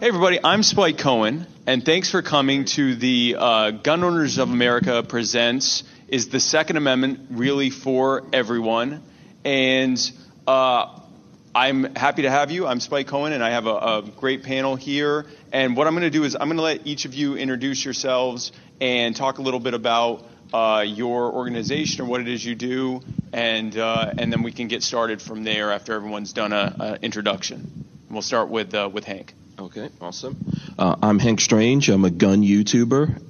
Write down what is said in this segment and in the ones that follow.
Hey, everybody, I'm Spike Cohen, and thanks for coming to the uh, Gun Owners of America Presents Is the Second Amendment Really for Everyone? And uh, I'm happy to have you. I'm Spike Cohen, and I have a, a great panel here. And what I'm going to do is I'm going to let each of you introduce yourselves and talk a little bit about uh, your organization or what it is you do, and, uh, and then we can get started from there after everyone's done an introduction. And we'll start with, uh, with Hank. Okay, awesome. Uh, I'm Hank Strange. I'm a gun YouTuber.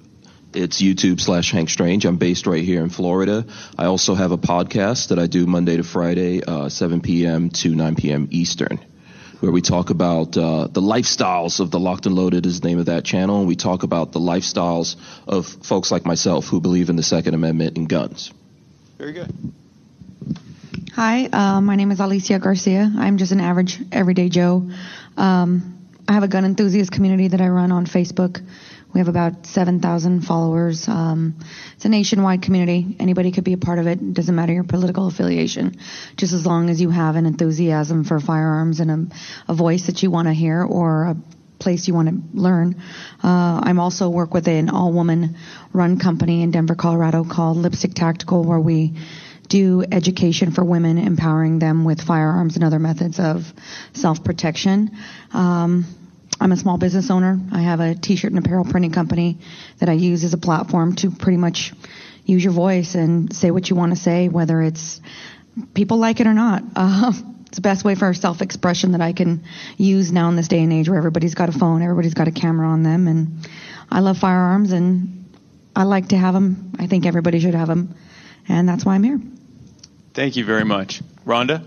It's YouTube slash Hank Strange. I'm based right here in Florida. I also have a podcast that I do Monday to Friday, uh, 7 p.m. to 9 p.m. Eastern, where we talk about uh, the lifestyles of the Locked and Loaded is the name of that channel. And we talk about the lifestyles of folks like myself who believe in the Second Amendment and guns. Very good. Hi, uh, my name is Alicia Garcia. I'm just an average, everyday Joe. Um, I have a gun enthusiast community that I run on Facebook. We have about 7,000 followers. Um, it's a nationwide community. Anybody could be a part of it. It doesn't matter your political affiliation, just as long as you have an enthusiasm for firearms and a, a voice that you want to hear or a place you want to learn. Uh, I'm also work with an all-woman run company in Denver, Colorado called Lipstick Tactical, where we do education for women, empowering them with firearms and other methods of self-protection. Um, I'm a small business owner. I have a t-shirt and apparel printing company that I use as a platform to pretty much use your voice and say what you want to say, whether it's people like it or not. Uh, it's the best way for self-expression that I can use now in this day and age where everybody's got a phone, everybody's got a camera on them, and I love firearms and I like to have them. I think everybody should have them, and that's why I'm here. Thank you very much. Rhonda?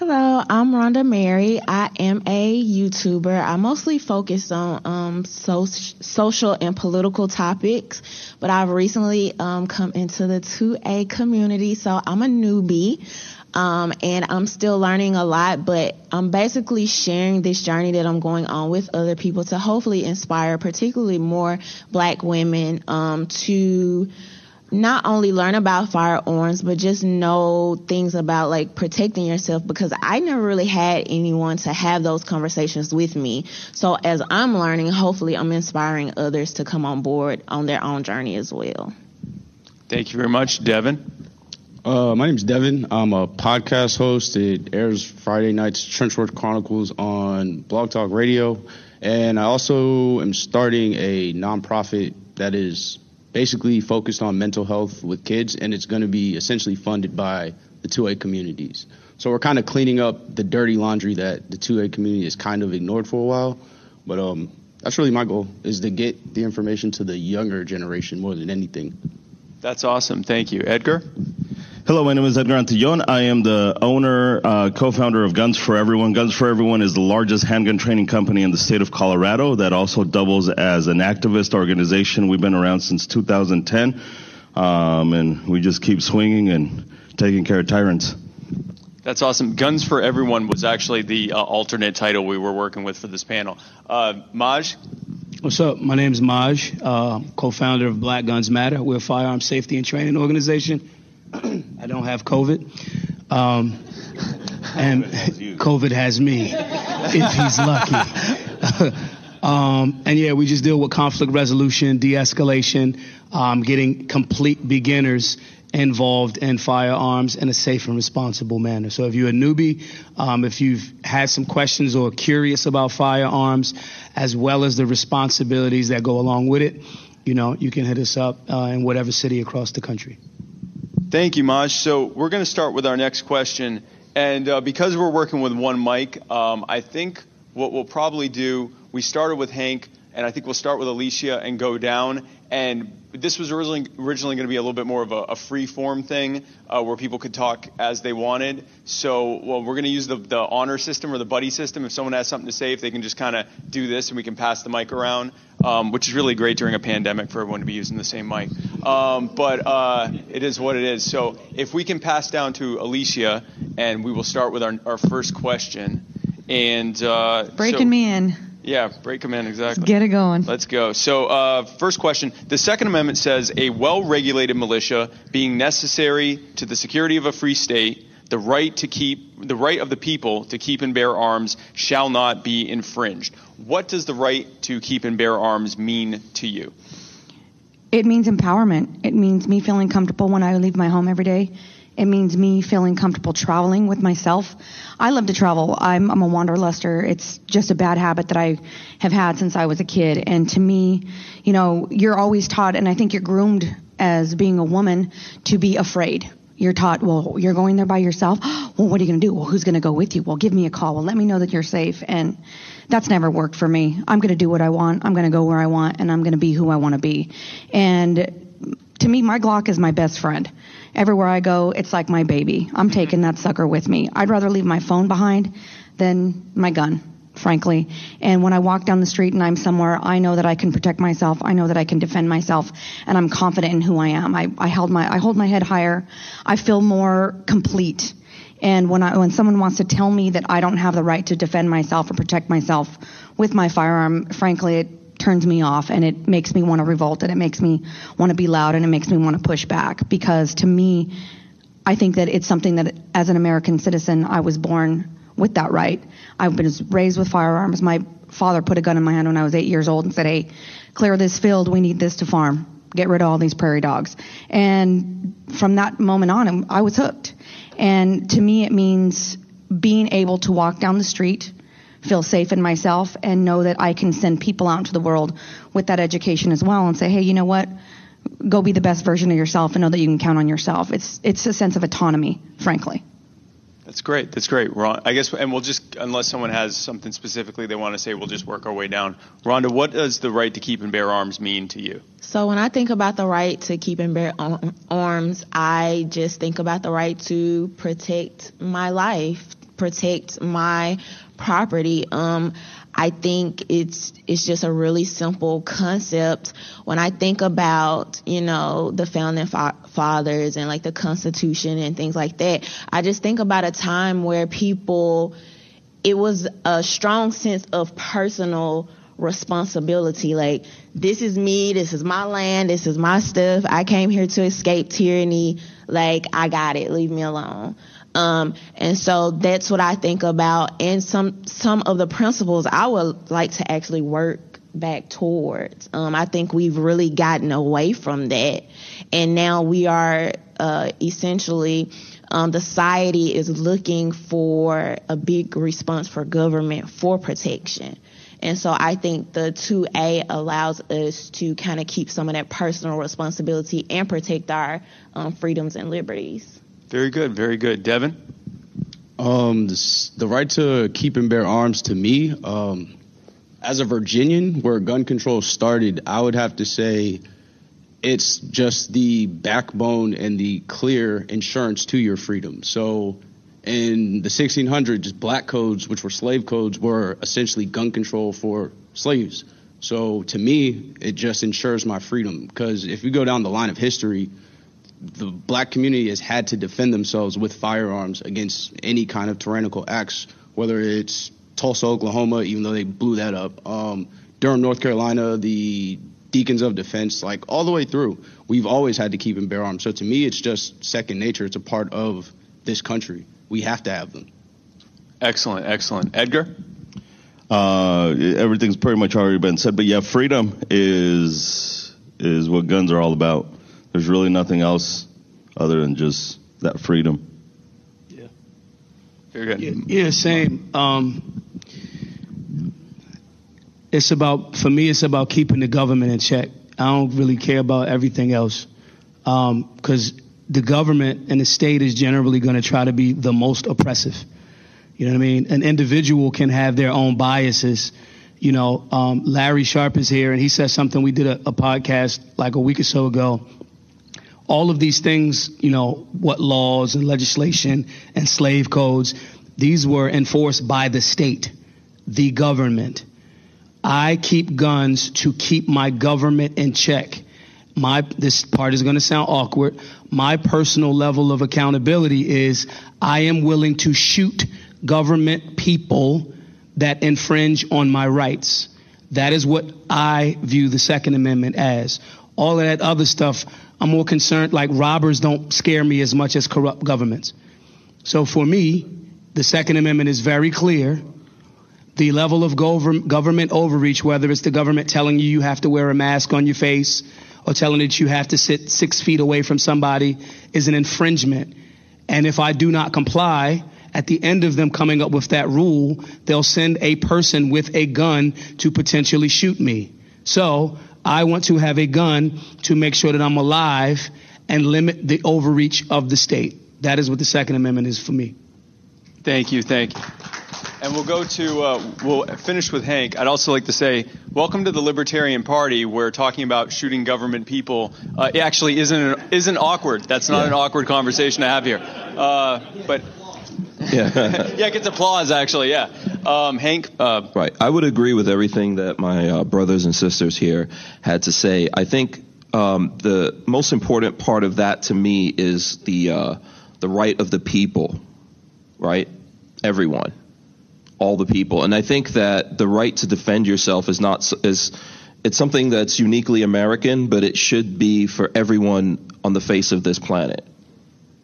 Hello, I'm Rhonda Mary. I am a YouTuber. I mostly focus on um, so- social and political topics, but I've recently um, come into the 2A community, so I'm a newbie. Um, and I'm still learning a lot, but I'm basically sharing this journey that I'm going on with other people to hopefully inspire, particularly more black women, um, to not only learn about firearms, but just know things about like protecting yourself because I never really had anyone to have those conversations with me. So as I'm learning, hopefully I'm inspiring others to come on board on their own journey as well. Thank you very much. Devin? Uh, my name is Devin. I'm a podcast host. It airs Friday nights, Trenchworth Chronicles on Blog Talk Radio. And I also am starting a nonprofit that is basically focused on mental health with kids, and it's going to be essentially funded by the 2A communities. So we're kind of cleaning up the dirty laundry that the 2A community has kind of ignored for a while. But um, that's really my goal is to get the information to the younger generation more than anything. That's awesome. Thank you. Edgar? Hello, my name is Edgar Antillon. I am the owner, uh, co-founder of Guns for Everyone. Guns for Everyone is the largest handgun training company in the state of Colorado that also doubles as an activist organization. We've been around since 2010, um, and we just keep swinging and taking care of tyrants. That's awesome. Guns for Everyone was actually the uh, alternate title we were working with for this panel. Uh, Maj? What's up? My name is Maj, uh, co-founder of Black Guns Matter. We're a firearm safety and training organization. I don't have COVID. Um, and COVID has me, if he's lucky. um, and yeah, we just deal with conflict resolution, de-escalation, um, getting complete beginners involved in firearms in a safe and responsible manner. So if you're a newbie, um, if you've had some questions or curious about firearms, as well as the responsibilities that go along with it, you know, you can hit us up uh, in whatever city across the country. Thank you, Maj. So we're going to start with our next question. And uh, because we're working with one mic, um, I think what we'll probably do, we started with Hank, and I think we'll start with Alicia and go down. And this was originally, originally going to be a little bit more of a, a free form thing uh, where people could talk as they wanted. So, well, we're going to use the, the honor system or the buddy system. If someone has something to say, if they can just kind of do this and we can pass the mic around, um, which is really great during a pandemic for everyone to be using the same mic. Um, but uh, it is what it is. So, if we can pass down to Alicia, and we will start with our, our first question. And uh, breaking so, me in. Yeah, break them in, exactly. Let's get it going. Let's go. So, uh, first question. The Second Amendment says a well regulated militia being necessary to the security of a free state, the right to keep the right of the people to keep and bear arms shall not be infringed. What does the right to keep and bear arms mean to you? It means empowerment. It means me feeling comfortable when I leave my home every day. It means me feeling comfortable traveling with myself. I love to travel. I'm, I'm a wanderluster. It's just a bad habit that I have had since I was a kid. And to me, you know, you're always taught, and I think you're groomed as being a woman to be afraid. You're taught, well, you're going there by yourself. Well, what are you going to do? Well, who's going to go with you? Well, give me a call. Well, let me know that you're safe. And that's never worked for me. I'm going to do what I want. I'm going to go where I want, and I'm going to be who I want to be. And to me, my Glock is my best friend. Everywhere I go, it's like my baby. I'm mm-hmm. taking that sucker with me. I'd rather leave my phone behind than my gun, frankly. And when I walk down the street and I'm somewhere, I know that I can protect myself. I know that I can defend myself, and I'm confident in who I am. I, I held my I hold my head higher. I feel more complete. And when I, when someone wants to tell me that I don't have the right to defend myself or protect myself with my firearm, frankly, it turns me off and it makes me want to revolt and it makes me want to be loud and it makes me want to push back because to me, I think that it's something that as an American citizen, I was born with that right. I've been raised with firearms. My father put a gun in my hand when I was eight years old and said, Hey, clear this field. We need this to farm. Get rid of all these prairie dogs. And from that moment on, I was hooked. And to me, it means being able to walk down the street, feel safe in myself, and know that I can send people out into the world with that education as well and say, hey, you know what? Go be the best version of yourself and know that you can count on yourself. It's, it's a sense of autonomy, frankly. That's great. That's great. Ron, I guess, and we'll just, unless someone has something specifically they want to say, we'll just work our way down. Rhonda, what does the right to keep and bear arms mean to you? So when I think about the right to keep and bear arms, I just think about the right to protect my life, protect my property. Um, I think it's it's just a really simple concept. When I think about you know the founding fa- fathers and like the Constitution and things like that, I just think about a time where people it was a strong sense of personal responsibility. Like this is me, this is my land, this is my stuff. I came here to escape tyranny. Like I got it. Leave me alone. Um, and so that's what I think about. And some, some of the principles I would like to actually work back towards. Um, I think we've really gotten away from that. And now we are, uh, essentially, um, the society is looking for a big response for government for protection. And so I think the 2A allows us to kind of keep some of that personal responsibility and protect our um, freedoms and liberties. Very good, very good. Devin? Um, the, right to keep and bear arms to me, um, as a Virginian, where gun control started, I would have to say it's just the backbone and the clear insurance to your freedom. So in the 1600s, black codes, which were slave codes, were essentially gun control for slaves. So to me, it just ensures my freedom because if you go down the line of history, the black community has had to defend themselves with firearms against any kind of tyrannical acts, whether it's Tulsa, Oklahoma, even though they blew that up. Um, Durham, North Carolina, the Deacons of Defense, like all the way through, we've always had to keep and bear arms. So to me, it's just second nature. It's a part of this country. We have to have them. Excellent, excellent. Edgar? Uh, everything's pretty much already been said, but yeah, freedom is is what guns are all about. There's really nothing else other than just that freedom. Yeah. Very good. Yeah, yeah same. Um, it's about for me. It's about keeping the government in check. I don't really care about everything else because um, the government and the state is generally going to try to be the most oppressive. You know what I mean? An individual can have their own biases. You know, um, Larry Sharpe is here, and he said something. We did a, a podcast like a week or so ago. All of these things, you know, what laws and legislation and slave codes, these were enforced by the state, the government. I keep guns to keep my government in check. My, this part is going to sound awkward. My personal level of accountability is I am willing to shoot government people that infringe on my rights. That is what I view the Second Amendment as. All of that other stuff, I'm more concerned, like robbers don't scare me as much as corrupt governments. So for me, the Second Amendment is very clear the level of government overreach, whether it's the government telling you you have to wear a mask on your face or telling that you have to sit six feet away from somebody, is an infringement. And if I do not comply, at the end of them coming up with that rule, they'll send a person with a gun to potentially shoot me. So I want to have a gun to make sure that I'm alive and limit the overreach of the state. That is what the Second Amendment is for me. Thank you. Thank you. And we'll go to, uh, we'll finish with Hank. I'd also like to say, welcome to the Libertarian Party, where talking about shooting government people uh, actually isn't isn't awkward. That's not yeah. an awkward conversation to have here. Uh, but yeah, yeah, it gets applause actually. Yeah, um, Hank. Uh, right. I would agree with everything that my uh, brothers and sisters here had to say. I think um, the most important part of that to me is the uh, the right of the people. Right, everyone all the people. And I think that the right to defend yourself is not is it's something that's uniquely American, but it should be for everyone on the face of this planet.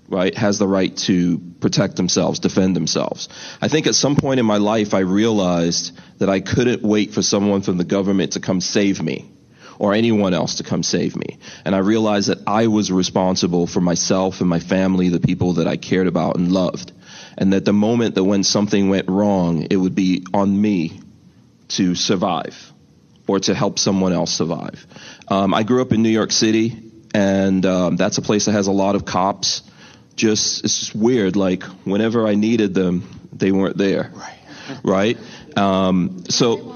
Right, has the right to protect themselves, defend themselves. I think at some point in my life, I realized that I couldn't wait for someone from the government to come save me or anyone else to come save me. And I realized that I was responsible for myself and my family, the people that I cared about and loved and that the moment that when something went wrong, it would be on me to survive or to help someone else survive. Um, I grew up in New York City, and um, that's a place that has a lot of cops. Just it's just weird. Like whenever I needed them, they weren't there. Right. Right. Um, so.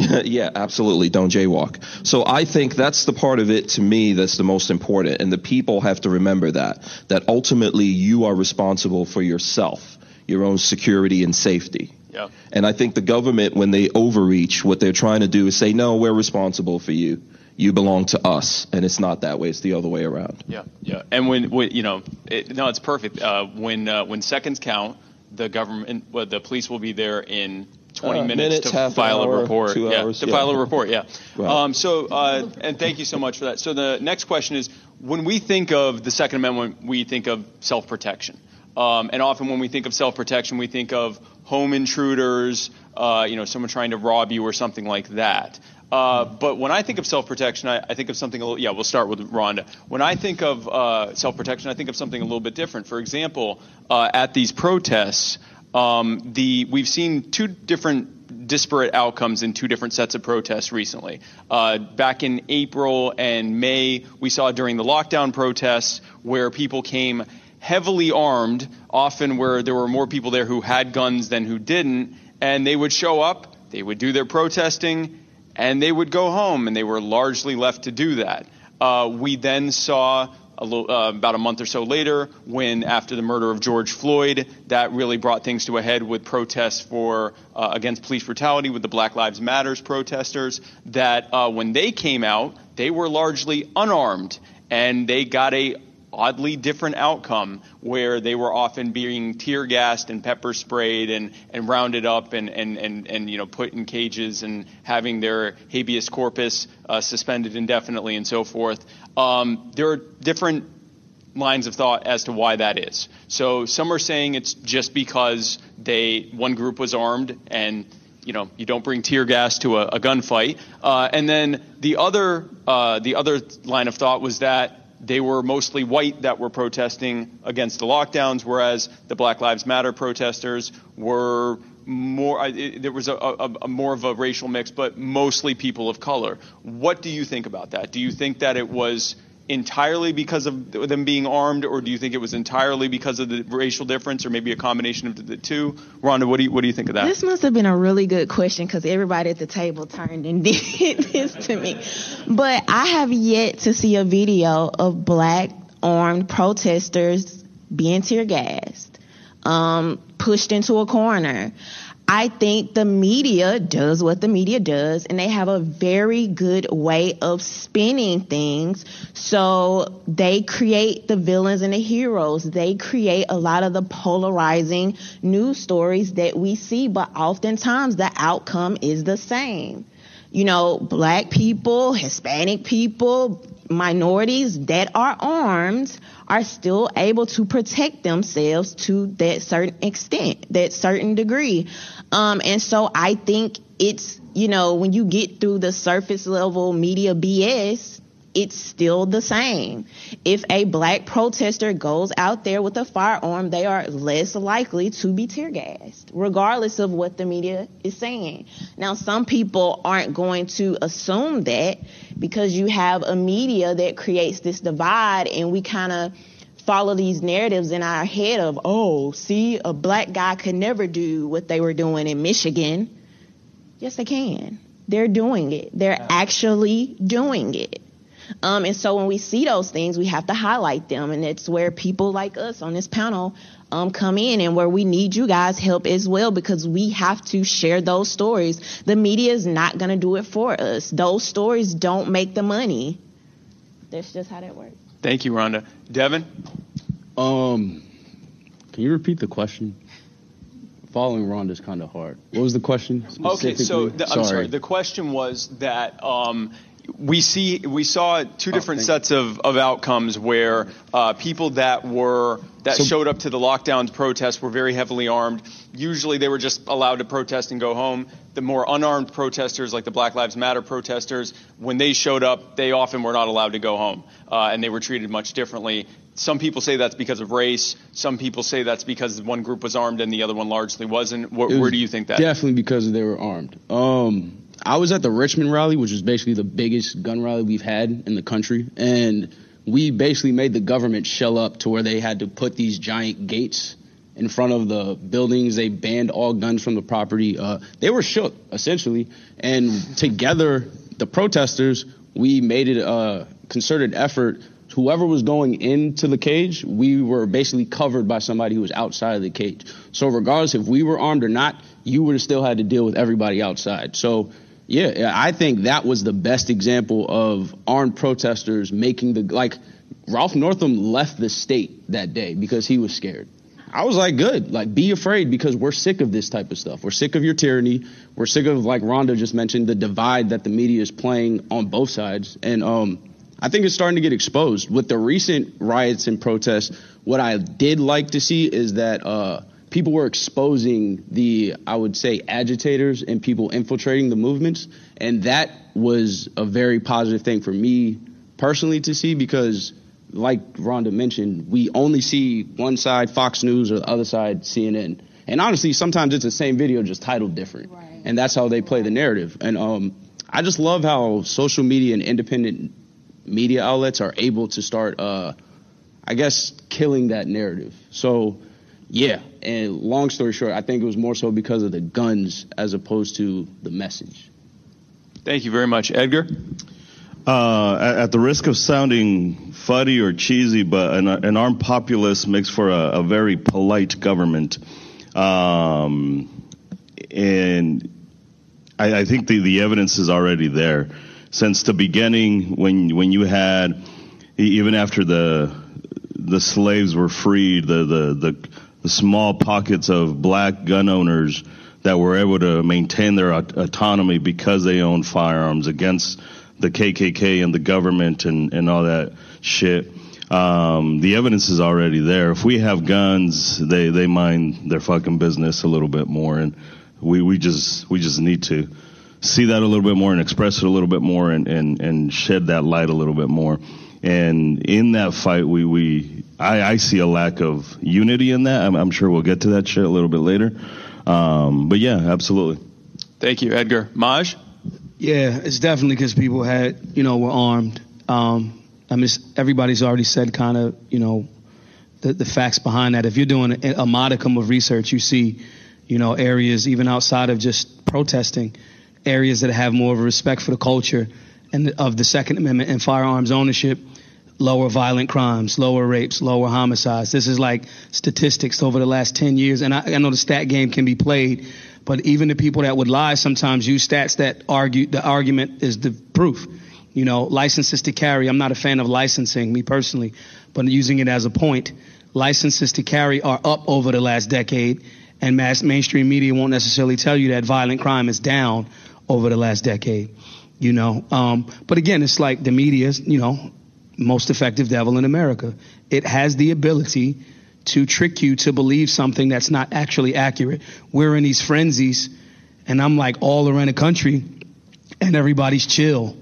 yeah, absolutely. Don't jaywalk. So I think that's the part of it to me that's the most important. And the people have to remember that, that ultimately you are responsible for yourself your own security and safety. Yeah. And I think the government, when they overreach, what they're trying to do is say, no, we're responsible for you. You belong to us. And it's not that way. It's the other way around. Yeah. Yeah. And when, when you know, it, no, it's perfect. Uh, when, uh, when seconds count, the government, well, the police will be there in 20 uh, minutes, minutes, to file hour, a report. yeah, hours, to yeah. file a report. Yeah. Right. Um, so, uh, and thank you so much for that. So the next question is, when we think of the Second Amendment, we think of self-protection. Um, and often when we think of self-protection, we think of home intruders, uh, you know, someone trying to rob you or something like that. Uh, but when I think of self-protection, I, I, think of something a little. Yeah, we'll start with Rhonda. When I think of uh, self-protection, I think of something a little bit different. For example, uh, at these protests, um, the we've seen two different disparate outcomes in two different sets of protests recently. Uh, back in April and May, we saw during the lockdown protests where people came heavily armed, often where there were more people there who had guns than who didn't, and they would show up, they would do their protesting, and they would go home, and they were largely left to do that. Uh, we then saw a little, uh, about a month or so later, when after the murder of George Floyd, that really brought things to a head with protests for uh, against police brutality with the Black Lives Matters protesters. That uh, when they came out, they were largely unarmed, and they got a oddly different outcome where they were often being tear gassed and pepper sprayed and, and rounded up and, and, and, and you know put in cages and having their habeas corpus uh, suspended indefinitely and so forth. Um, there are different lines of thought as to why that is. So some are saying it's just because they one group was armed and you know you don't bring tear gas to a, a gunfight. Uh, and then the other uh, the other line of thought was that they were mostly white that were protesting against the lockdowns, whereas the Black Lives Matter protesters were more. It, there was a, a, a, more of a racial mix, but mostly people of color. What do you think about that? Do you think that it was entirely because of them being armed, or do you think it was entirely because of the racial difference, or maybe a combination of the two? Rhonda, what do you what do you think of that? This must have been a really good question because everybody at the table turned and did this to me. But I have yet to see a video of black armed protesters being tear gassed, um, pushed into a corner. I think the media does what the media does, and they have a very good way of spinning things. So they create the villains and the heroes. They create a lot of the polarizing news stories that we see, but oftentimes the outcome is the same. You know, black people, Hispanic people, minorities that are armed are still able to protect themselves to that certain extent, that certain degree. Um, and so I think it's, you know, when you get through the surface level media BS, it's still the same. If a black protester goes out there with a firearm, they are less likely to be tear gassed, regardless of what the media is saying. Now, some people aren't going to assume that because you have a media that creates this divide and we kind of follow these narratives in our head of, oh, see, a black guy could never do what they were doing in Michigan. Yes, they can. They're doing it. They're actually doing it. Um, and so when we see those things, we have to highlight them. And it's where people like us on this panel um, come in and where we need you guys' help as well because we have to share those stories. The media is not going to do it for us. Those stories don't make the money. That's just how that works. Thank you, Rhonda. Devin? Um, can you repeat the question? Following Rhonda is kind of hard. What was the question? Okay, so the, I'm sorry. The question was that um, we see we saw two different oh, sets of, of outcomes where uh, people that were that so, showed up to the lockdowns protests were very heavily armed. Usually they were just allowed to protest and go home. The more unarmed protesters, like the Black Lives Matter protesters, when they showed up, they often were not allowed to go home, uh, and they were treated much differently. Some people say that's because of race. Some people say that's because one group was armed and the other one largely wasn't. Where, was where do you think that? Definitely because they were armed. Um, I was at the Richmond rally, which was basically the biggest gun rally we've had in the country, and we basically made the government shell up to where they had to put these giant gates in front of the buildings. They banned all guns from the property. Uh, they were shook essentially, and together, the protesters, we made it a concerted effort. Whoever was going into the cage, we were basically covered by somebody who was outside of the cage. So regardless if we were armed or not, you would have still had to deal with everybody outside. So yeah, I think that was the best example of armed protesters making the like Ralph Northam left the state that day because he was scared. I was like, good, like be afraid because we're sick of this type of stuff. We're sick of your tyranny. We're sick of like Rhonda just mentioned the divide that the media is playing on both sides, and um, I think it's starting to get exposed with the recent riots and protests. What I did like to see is that. Uh, people were exposing the, I would say, agitators and people infiltrating the movements. And that was a very positive thing for me personally to see because, like Rhonda mentioned, we only see one side, Fox News, or the other side, CNN. And honestly, sometimes it's the same video just titled different, Right. and that's how they play the narrative. And um, I just love how social media and independent media outlets are able to start, uh, I guess, killing that narrative. So, yeah. And long story short, I think it was more so because of the guns as opposed to the message. Thank you very much, Edgar. Uh, at, at the risk of sounding fuddy or cheesy, but an, an armed populace makes for a, a very polite government. Um, and I, I think the, the evidence is already there. Since the beginning, when when you had, e- even after the the slaves were freed, the the the, the small pockets of black gun owners that were able to maintain their aut- autonomy because they owned firearms against the KKK and the government and, and all that shit. Um, the evidence is already there. If we have guns, they, they mind their fucking business a little bit more, and we, we just we just need to see that a little bit more and express it a little bit more and, and, and shed that light a little bit more. And in that fight, we, we I, I see a lack of unity in that. I'm, I'm sure we'll get to that shit a little bit later. Um, but yeah, absolutely. Thank you, Edgar. Maj? Yeah, it's definitely because people had, you know, were armed. Um, I mean, everybody's already said kind of, you know, the, the facts behind that. If you're doing a, a modicum of research, you see, you know, areas even outside of just protesting, areas that have more of a respect for the culture and of the Second Amendment and firearms ownership, lower violent crimes, lower rapes, lower homicides. This is like statistics over the last 10 years. And I, I know the stat game can be played, but even the people that would lie sometimes use stats that argue the argument is the proof. You know, licenses to carry. I'm not a fan of licensing, me personally, but using it as a point. Licenses to carry are up over the last decade, and mass mainstream media won't necessarily tell you that violent crime is down over the last decade. You know, um, but again, it's like the media's, you know, most effective devil in America. It has the ability to trick you to believe something that's not actually accurate. We're in these frenzies, and I'm like all around the country, and everybody's chill.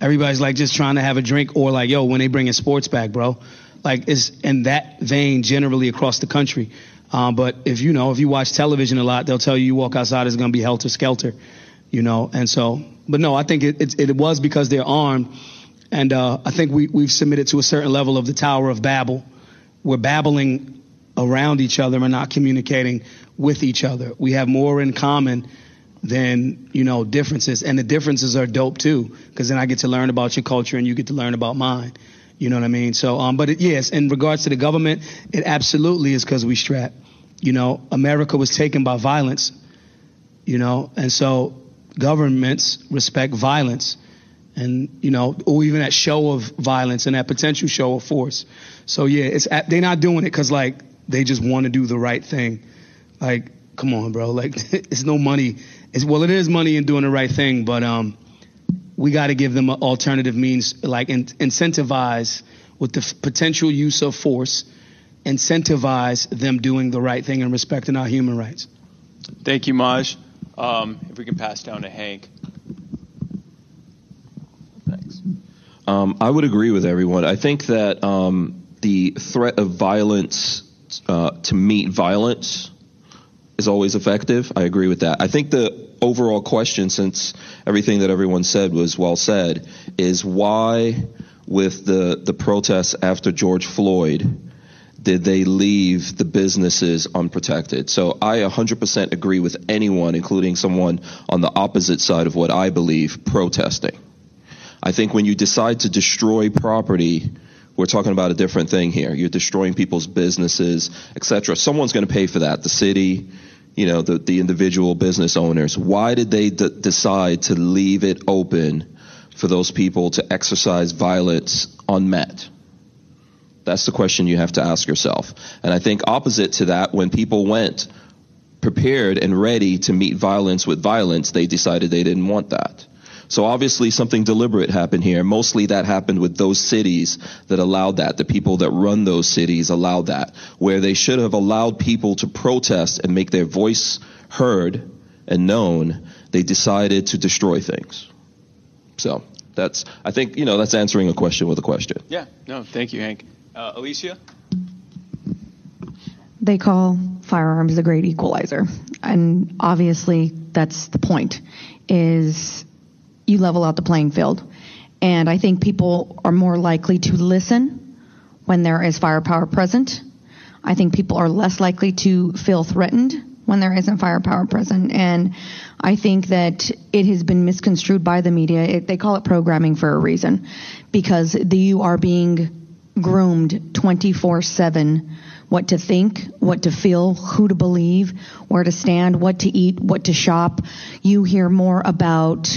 Everybody's like just trying to have a drink, or like, yo, when they bringing sports back, bro. Like it's in that vein generally across the country. Um, but if you know, if you watch television a lot, they'll tell you you walk outside, it's going to be helter skelter, you know. And so, but no, I think it, it, it was because they're armed, and uh, I think we we've submitted to a certain level of the Tower of Babel. We're babbling around each other and not communicating with each other. We have more in common than you know differences, and the differences are dope too, because then I get to learn about your culture and you get to learn about mine. You know what I mean? So, um, but it, yes, in regards to the government, it absolutely is because we strap. You know, America was taken by violence. You know, and so governments respect violence, and you know, or even that show of violence and that potential show of force. So yeah, it's they're not doing it because like they just want to do the right thing. Like, come on, bro. Like, it's no money. It's well, it is money in doing the right thing, but um, we got to give them alternative means, like in, incentivize with the potential use of force, incentivize them doing the right thing and respecting our human rights. Thank you, Maj. Um, if we can pass down to Hank. Um, I would agree with everyone. I think that um, the threat of violence uh, to meet violence is always effective. I agree with that. I think the overall question, since everything that everyone said was well said, is why, with the, the protests after George Floyd, did they leave the businesses unprotected? So I 100% agree with anyone, including someone on the opposite side of what I believe, protesting. I think when you decide to destroy property, we're talking about a different thing here. You're destroying people's businesses, etc. Someone's going to pay for that. The city, you know, the, the individual business owners. Why did they d- decide to leave it open for those people to exercise violence unmet? That's the question you have to ask yourself. And I think opposite to that, when people went prepared and ready to meet violence with violence, they decided they didn't want that. So obviously something deliberate happened here. Mostly that happened with those cities that allowed that. The people that run those cities allowed that. Where they should have allowed people to protest and make their voice heard and known, they decided to destroy things. So that's, I think, you know, that's answering a question with a question. Yeah, no, thank you, Hank. Uh, Alicia? They call firearms is a great equalizer. And obviously that's the point is you level out the playing field. And I think people are more likely to listen when there is firepower present. I think people are less likely to feel threatened when there isn't firepower present. And I think that it has been misconstrued by the media. It, they call it programming for a reason because the, you are being groomed 24 7 what to think, what to feel, who to believe, where to stand, what to eat, what to shop. You hear more about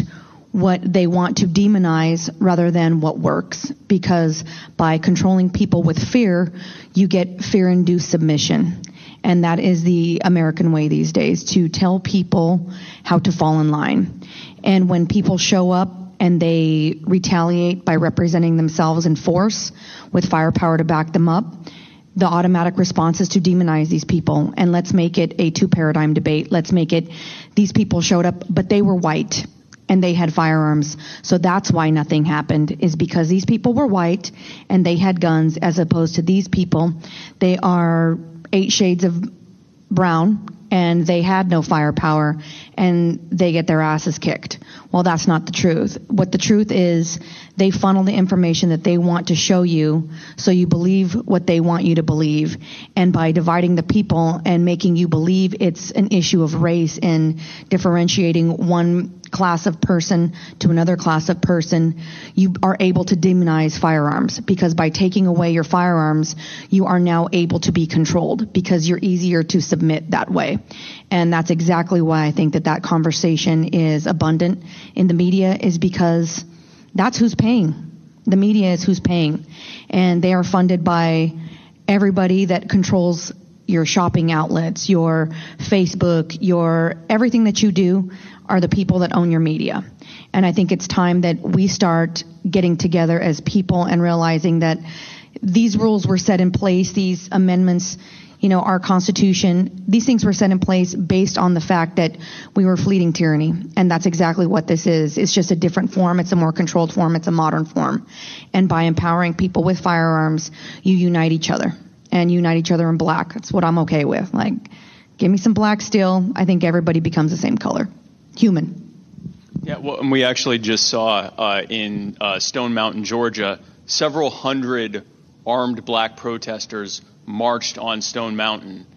what they want to demonize rather than what works because by controlling people with fear, you get fear induced submission. And that is the American way these days to tell people how to fall in line. And when people show up and they retaliate by representing themselves in force with firepower to back them up, the automatic response is to demonize these people. And let's make it a two paradigm debate. Let's make it these people showed up, but they were white and they had firearms. So that's why nothing happened is because these people were white and they had guns as opposed to these people. They are eight shades of brown and they had no firepower and they get their asses kicked. Well, that's not the truth. What the truth is, they funnel the information that they want to show you so you believe what they want you to believe. And by dividing the people and making you believe it's an issue of race and differentiating one class of person to another class of person, you are able to demonize firearms because by taking away your firearms, you are now able to be controlled because you're easier to submit that way. And that's exactly why I think that that conversation is abundant in the media is because that's who's paying. The media is who's paying. And they are funded by everybody that controls your shopping outlets, your Facebook, your everything that you do are the people that own your media. And I think it's time that we start getting together as people and realizing that these rules were set in place, these amendments, you know, our Constitution, these things were set in place based on the fact that we were fleeting tyranny. And that's exactly what this is. It's just a different form. It's a more controlled form. It's a modern form. And by empowering people with firearms, you unite each other and unite each other in black. That's what I'm okay with. Like, give me some black steel. I think everybody becomes the same color human. Yeah, well, and we actually just saw uh, in uh, Stone Mountain, Georgia, several hundred armed black protesters marched on Stone Mountain,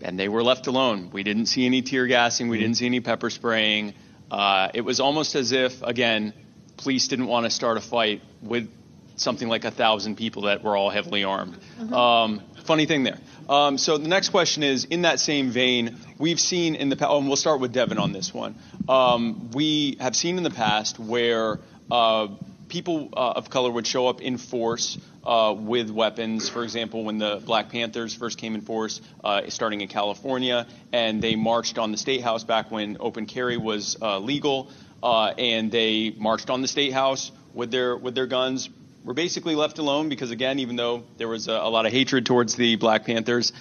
and they were left alone. We didn't see any tear gassing, we didn't see any pepper spraying. Uh, it was almost as if, again, police didn't want to start a fight with something like a thousand people that were all heavily armed. Mm-hmm. Um, funny thing there. Um, so the next question is in that same vein, we've seen in the past, oh, and we'll start with Devin on this one. Um, we have seen in the past where uh, people uh, of color would show up in force uh, with weapons. For example, when the Black Panthers first came in force, uh, starting in California, and they marched on the State House back when open carry was uh, legal, uh, and they marched on the State House with their with their guns, were basically left alone because, again, even though there was a, a lot of hatred towards the Black Panthers,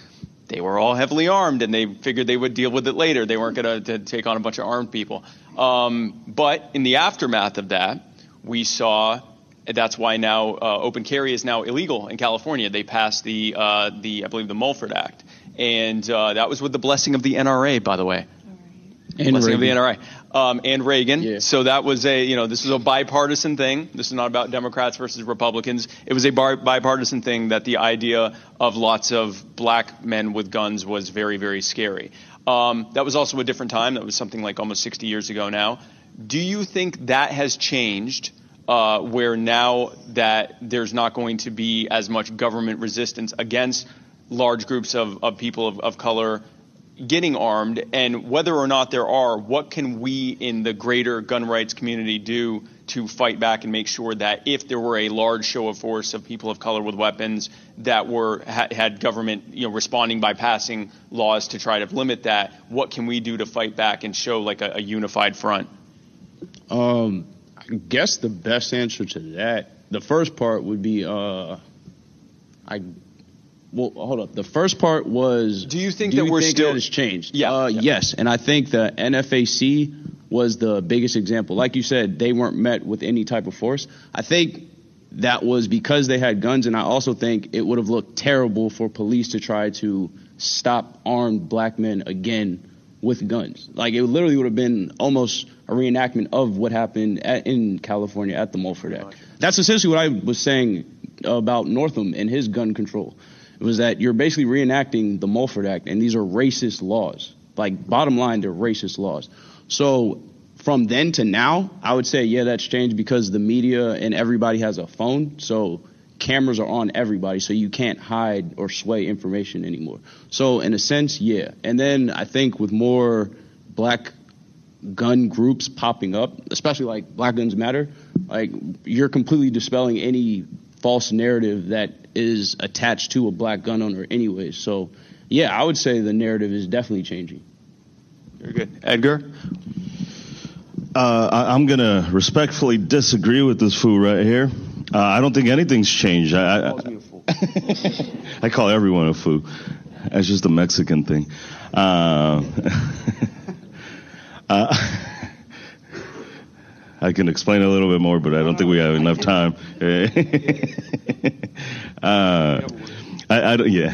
they were all heavily armed and they figured they would deal with it later. They weren't going to take on a bunch of armed people. Um, but in the aftermath of that, we saw that's why now uh, open carry is now illegal in California. They passed the uh, the I believe the Mulford Act, and uh, that was with the blessing of the NRA, by the way. And blessing Reagan. of the NRA um, and Reagan. Yeah. So that was a, you know, this was a bipartisan thing. This is not about Democrats versus Republicans. It was a bar- bipartisan thing that the idea of lots of black men with guns was very, very scary. Um, that was also a different time. That was something like almost 60 years ago now. Do you think that has changed? Uh, where now that there's not going to be as much government resistance against large groups of, of people of, of color getting armed and whether or not there are, what can we in the greater gun rights community do to fight back and make sure that if there were a large show of force of people of color with weapons that were had government you know responding by passing laws to try to limit that, what can we do to fight back and show like a, a unified front? Um, I guess the best answer to that, the first part would be, uh, I well, hold up. The first part was. Do you think do that you we're think still? That has changed. Yeah, uh, yeah. Yes, and I think the NFAC was the biggest example. Like you said, they weren't met with any type of force. I think that was because they had guns, and I also think it would have looked terrible for police to try to stop armed black men again with guns. Like it literally would have been almost a reenactment of what happened at, in California at the Mulford Act. That's essentially what I was saying about Northam and his gun control. It was that you're basically reenacting the Mulford Act, and these are racist laws. Like bottom line, they're racist laws. So from then to now, I would say yeah, that's changed because the media and everybody has a phone. So cameras are on everybody, so you can't hide or sway information anymore. So in a sense, yeah. And then I think with more black gun groups popping up, especially like Black Guns Matter, like you're completely dispelling any false narrative that is attached to a black gun owner anyway. So yeah, I would say the narrative is definitely changing. Very good. Edgar? Uh, I, am going to respectfully disagree with this fool right here. Uh, I don't think anything's changed. I, I, I call everyone a fool. That's just a Mexican thing. Uh, uh, I can explain a little bit more, but I don't think we have enough time. uh, I, I don't. Yeah.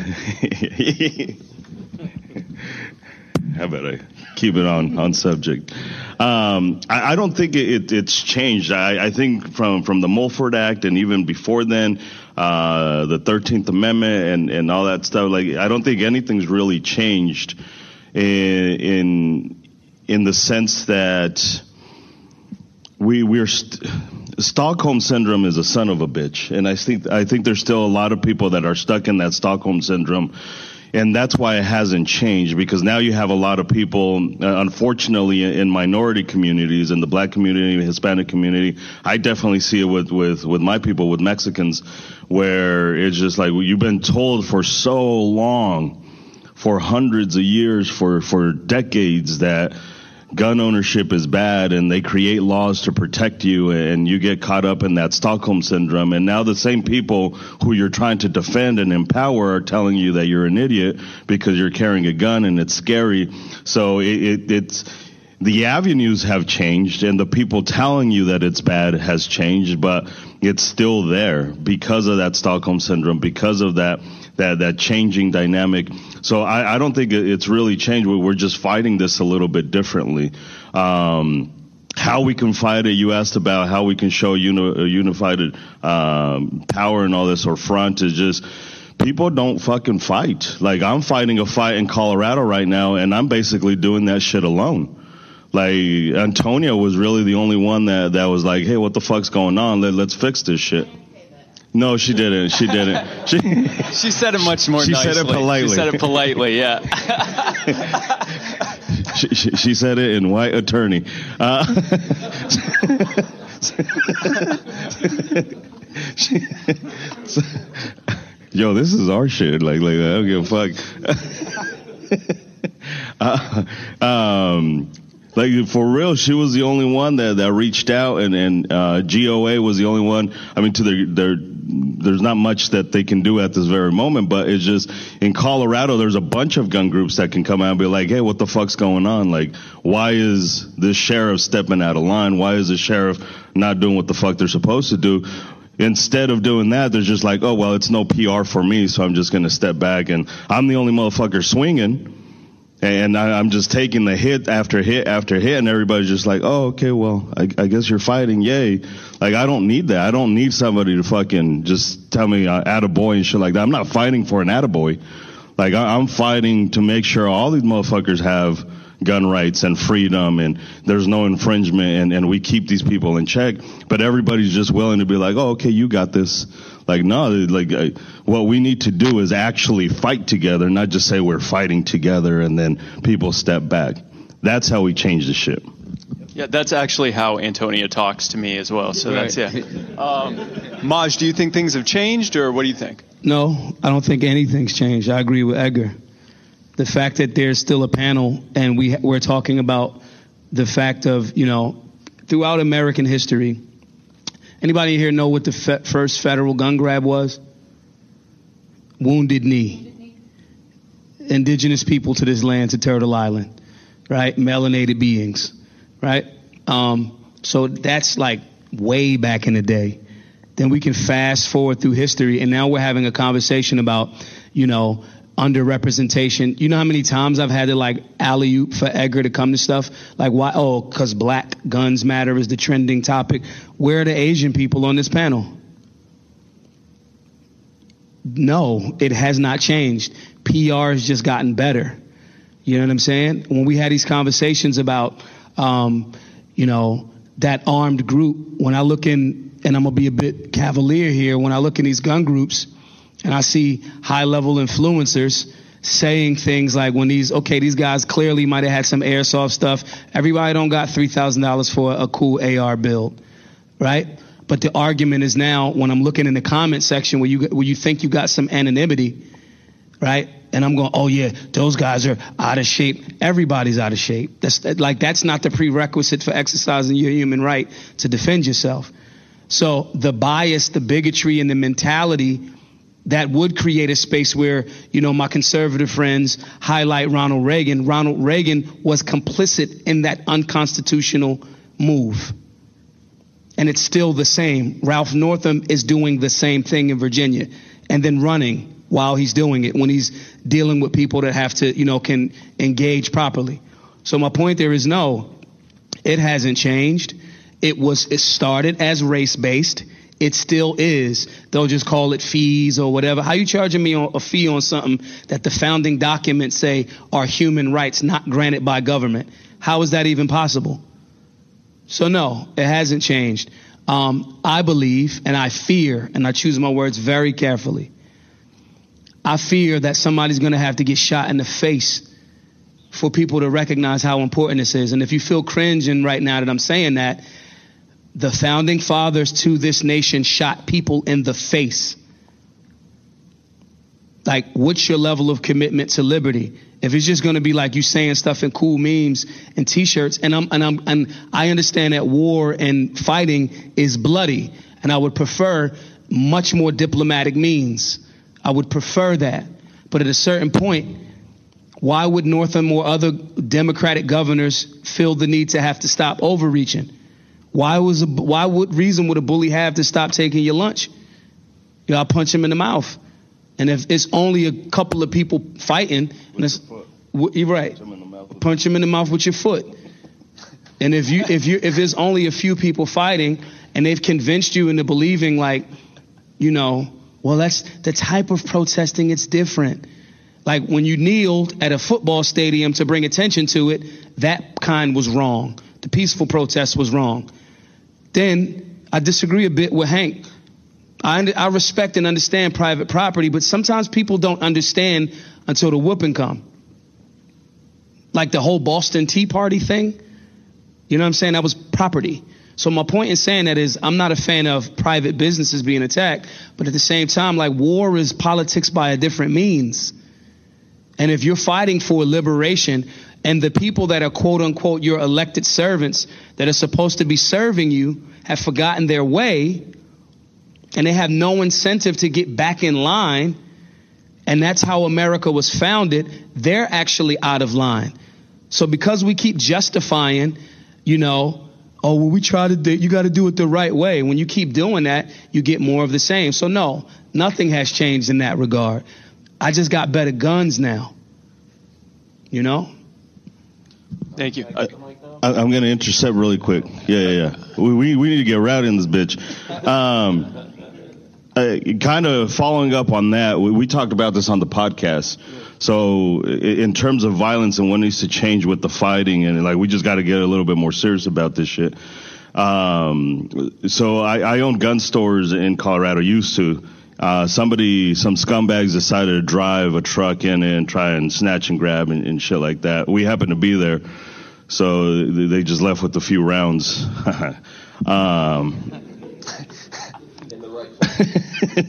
How about I keep it on on subject? Um, I, I, don't think it, it's changed. I, I, think from from the Mulford Act and even before then, uh, the Thirteenth Amendment and and all that stuff. Like I don't think anything's really changed in in, in the sense that we we're. St- Stockholm syndrome is a son of a bitch, and I think I think there's still a lot of people that are stuck in that Stockholm syndrome and that's why it hasn't changed because now you have a lot of people, uh, unfortunately, in minority communities, in the black community, Hispanic community. I definitely see it with with with my people, with Mexicans, where it's just like you've been told for so long, for hundreds of years, for for decades that gun ownership is bad and they create laws to protect you and you get caught up in that Stockholm syndrome. And now the same people who you're trying to defend and empower are telling you that you're an idiot because you're carrying a gun and it's scary. So it, it, it's, the avenues have changed and the people telling you that it's bad has changed, but it's still there because of that Stockholm syndrome, because of that that that changing dynamic. So I, I don't think it's really changed. We're just fighting this a little bit differently. Um, how we can fight it. You asked about how we can show uni- unified um, power and all this or front is just people don't fucking fight. Like I'm fighting a fight in Colorado right now, and I'm basically doing that shit alone. Like Antonia was really the only one that that was like, hey, what the fuck's going on? Let, let's fix this shit. No, she didn't. She didn't. She, she said it much more she nicely. said it politely. She said it politely, yeah. she, she, she, said it in white attorney. Uh, she, yo, this is our shit. Like, like I don't give a fuck. Uh, um, like for real, she was the only one that, that reached out, and and uh, GOA was the only one. I mean, to their their there's not much that they can do at this very moment, but it's just in Colorado, there's a bunch of gun groups that can come out and be like, hey, what the fuck's going on? Like, why is this sheriff stepping out of line? Why is the sheriff not doing what the fuck they're supposed to do? Instead of doing that, they're just like, oh, well, it's no PR for me, so I'm just going to step back and I'm the only motherfucker swinging and I, am just taking the hit after hit after hit, and everybody's just like, "Oh, okay, well, I, I, guess you're fighting, yay!" Like I don't need that. I don't need somebody to fucking just tell me uh, attaboy and shit like that. I'm not fighting for an attaboy. Like I, I'm fighting to make sure all these motherfuckers have gun rights and freedom and there's no infringement and, and we keep these people in check. But everybody's just willing to be like, oh, okay, you got this. Like, no, like, uh, what we need to do is actually fight together, not just say we're fighting together and then people step back. That's how we change the ship. Yeah, that's actually how Antonia talks to me as well. So right. that's yeah. Um, Maj, do you think things have changed, or what do you think? No, I don't think anything's changed. I agree with Edgar the fact that there's still a panel and we we're talking about the fact of you know throughout American history. Anybody here know what the fe- first federal gun grab was? Wounded Knee. Indigenous people to this land, to Turtle Island, right? Melanated beings, right? Um, so that's like way back in the day. Then we can fast forward through history, and now we're having a conversation about, you know, underrepresentation. You know how many times I've had to like alley oop for Edgar to come to stuff? Like why? Oh, cause black guns matter is the trending topic. Where are the Asian people on this panel? No, it has not changed. PR has just gotten better. You know what I'm saying? When we had these conversations about, um, you know, that armed group, when I look in, and I'm gonna be a bit cavalier here, when I look in these gun groups, and I see high level influencers saying things like when these okay these guys clearly might have had some airsoft stuff. Everybody don't got $3000 for a cool ar build right? But the argument is now when i'm looking in the comment section where you where you think you got some anonymity right? And i'm going oh yeah those guys are out of shape. Everybody's out of shape. That's like that's not the prerequisite for exercising your human right to defend yourself. So the bias the bigotry and the mentality that would create a space where, you know, my conservative friends highlight Ronald Reagan. Ronald Reagan was complicit in that unconstitutional move. And it's still the same. Ralph Northam is doing the same thing in Virginia and then running while he's doing it when he's dealing with people that have to, you know, can engage properly. So my point there is no, it hasn't changed. It was, it started as race based. It still is. They'll just call it fees or whatever. How you charging me a fee on something that the founding documents say are human rights not granted by government? How is that even possible? So no, it hasn't changed. Um, I believe and I fear, and I choose my words very carefully. I fear that somebody's going to have to get shot in the face for people to recognize how important this is. And if you feel cringing right now that I'm saying that, the founding fathers to this nation shot people in the face. Like, what's your level of commitment to liberty? If it's just to be like you saying stuff in cool memes and t-shirts, and I'm and I'm and I understand that war and fighting is bloody, and I would prefer much more diplomatic means. I would prefer that, but at a certain point, why would Northam or other Democratic governors feel the need to have to stop overreaching? Why was a, why would reason would a bully have to stop taking your lunch? You gotta punch him in the mouth. And if it's only a couple of people fighting, and it's, you're right. Punch him in the mouth with your foot. And if you if you if there's only a few people fighting and they've convinced you into believing like, you know, well that's the type of protesting it's different. Like when you kneeled at a football stadium to bring attention to it, that kind was wrong. The peaceful protest was wrong. Then I disagree a bit with Hank. I, I respect and understand private property, but sometimes people don't understand until the whooping come. Like the whole Boston Tea Party thing. You know what I'm saying? That was property. So my point in saying that is I'm not a fan of private businesses being attacked, but at the same time, like war is politics by a different means. And if you're fighting for liberation, and the people that are quote unquote your elected servants that are supposed to be serving you have forgotten their way and they have no incentive to get back in line and that's how America was founded. They're actually out of line. So because we keep justifying you know oh well we try to do you got to do it the right way. When you keep doing that you get more of the same. So no nothing has changed in that regard. I just got better guns now. You know Thank you. I, am going to intercept really quick. Yeah, yeah, yeah. We, we, we need to get rowdy in this bitch. Um, uh, kind of following up on that, we, we, talked about this on the podcast. So, in terms of violence and what needs to change with the fighting, and like we just got to get a little bit more serious about this shit. Um, so, I, I own gun stores in Colorado, used to. Uh, somebody, some scumbags decided to drive a truck in and try and snatch and grab and, and shit like that. We happened to be there, so they just left with a few rounds. um,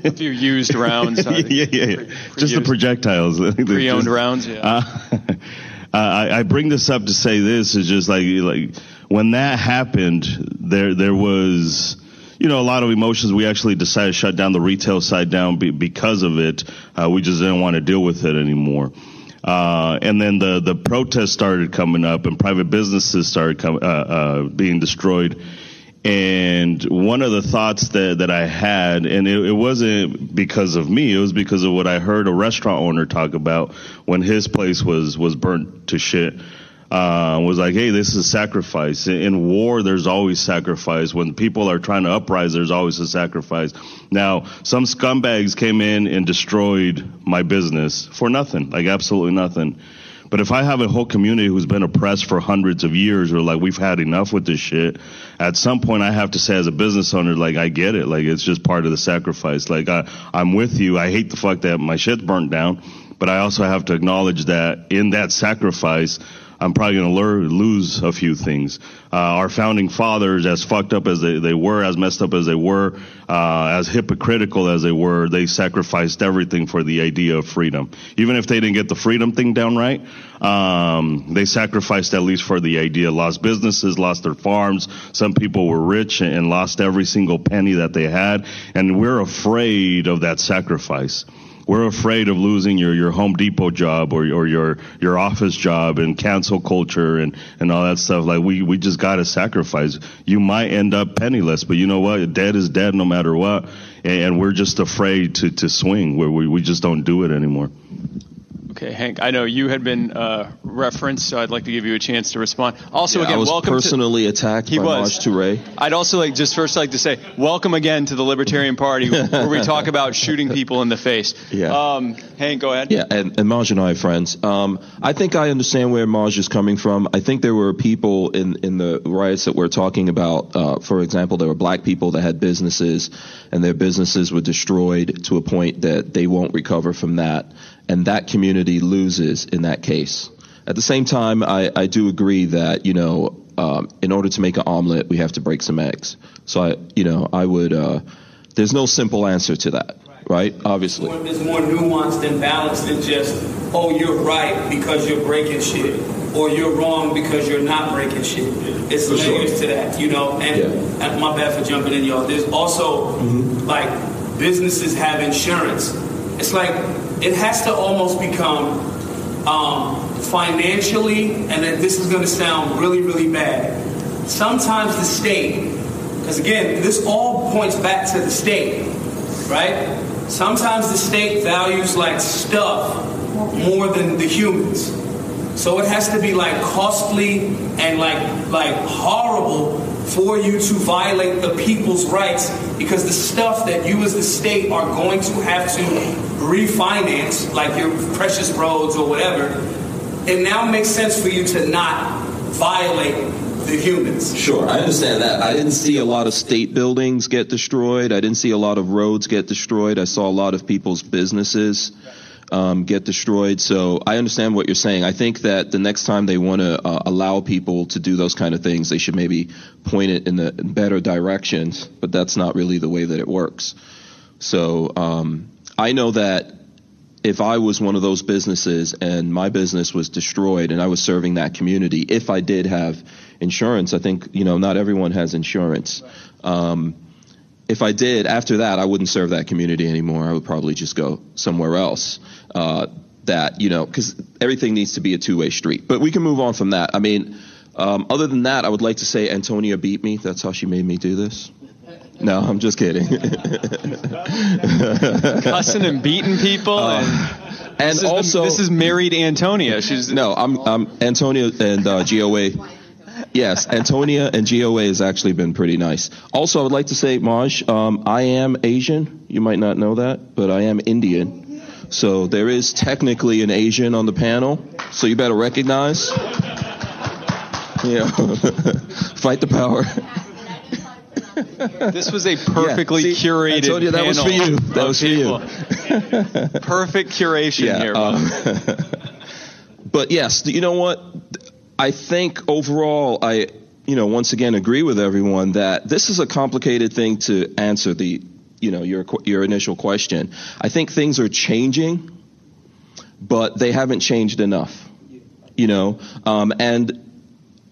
a few used rounds. yeah, yeah, yeah. Pre- just the projectiles. Pre-owned just, rounds. Yeah. Uh, I, I bring this up to say this is just like like when that happened, there there was you know, a lot of emotions. We actually decided to shut down the retail side down be, because of it. Uh, we just didn't want to deal with it anymore. Uh, and then the, the protests started coming up and private businesses started com- uh, uh being destroyed. And one of the thoughts that, that I had, and it, it, wasn't because of me, it was because of what I heard a restaurant owner talk about when his place was, was burnt to shit. Uh, was like, hey, this is sacrifice. In war, there's always sacrifice. When people are trying to uprise, there's always a sacrifice. Now, some scumbags came in and destroyed my business for nothing, like absolutely nothing. But if I have a whole community who's been oppressed for hundreds of years or like we've had enough with this shit, at some point I have to say as a business owner, like I get it. Like it's just part of the sacrifice. Like I, I'm with you. I hate the fuck that my shit's burnt down, but I also have to acknowledge that in that sacrifice, I'm probably going to lose a few things. Uh, our founding fathers, as fucked up as they, they were, as messed up as they were, uh, as hypocritical as they were, they sacrificed everything for the idea of freedom. Even if they didn't get the freedom thing down right, um, they sacrificed at least for the idea. Lost businesses, lost their farms. Some people were rich and lost every single penny that they had. And we're afraid of that sacrifice we're afraid of losing your, your Home Depot job or, or your, your office job and cancel culture and, and all that stuff. Like we, we just got to sacrifice. You might end up penniless, but you know what? Dead is dead no matter what. And, and we're just afraid to, to swing where we, we just don't do it anymore. Okay, Hank, I know you had been uh, referenced, so I'd like to give you a chance to respond. Also, yeah, again, I was welcome personally to, attacked he by was. Maj Toure. I'd also like just first like to say welcome again to the Libertarian Party, where we talk about shooting people in the face. Yeah. Um, Hank, go ahead. Yeah, and, and Maj and I are friends. Um, I think I understand where Maj is coming from. I think there were people in, in the riots that we're talking about. Uh, for example, there were black people that had businesses, and their businesses were destroyed to a point that they won't recover from that and that community loses in that case. At the same time, I, I do agree that you know, um, in order to make an omelet, we have to break some eggs. So I, you know, I would. Uh, there's no simple answer to that, right? Obviously, there's more nuanced and balanced than just, oh, you're right because you're breaking shit, or you're wrong because you're not breaking shit. It's For layers sure. to that, you know. And, Yeah. and my bad for jumping in, y'all. There's also Mm-hmm. like businesses have insurance. It's like it has to almost become um, financially, and then this is going to sound really, really bad. Sometimes the state, because again, this all points back to the state, right? Sometimes the state values like stuff more than the humans. So it has to be like costly and like like horrible for you to violate the people's rights because the stuff that you as the state are going to have to refinance, like your precious roads or whatever, it now makes sense for you to not violate the humans. Sure, I understand that. I didn't see a lot of state buildings get destroyed. I didn't see a lot of roads get destroyed. I saw a lot of people's businesses um, get destroyed. So I understand what you're saying. I think that the next time they want to uh, allow people to do those kind of things, they should maybe point it in the better directions. But that's not really the way that it works. So um, I know that if I was one of those businesses and my business was destroyed and I was serving that community, if I did have insurance, I think, you know, not everyone has insurance. Um, if I did, after that, I wouldn't serve that community anymore. I would probably just go somewhere else. Uh, that, you know, because everything needs to be a two way street. But we can move on from that. I mean, um, other than that, I would like to say Antonia beat me. That's how she made me do this. No, I'm just kidding. Cussing and beating people. Uh, and and this is the- also, this is married Antonia. She's no, I'm, I'm Antonia and uh, GOA. Yes, Antonia and GOA has actually been pretty nice. Also, I would like to say, Maj, um, I am Asian. You might not know that, but I am Indian. So there is technically an Asian on the panel. So you better recognize. Yeah, fight the power. This was a perfectly Yeah, see, curated Antonia, that was for you. That was for you. Perfect curation here. Um, but yes, you know what? I think overall, I, you know, once again agree with everyone that this is a complicated thing to answer the, you know, your your initial question. I think things are changing, but they haven't changed enough. You know, um, and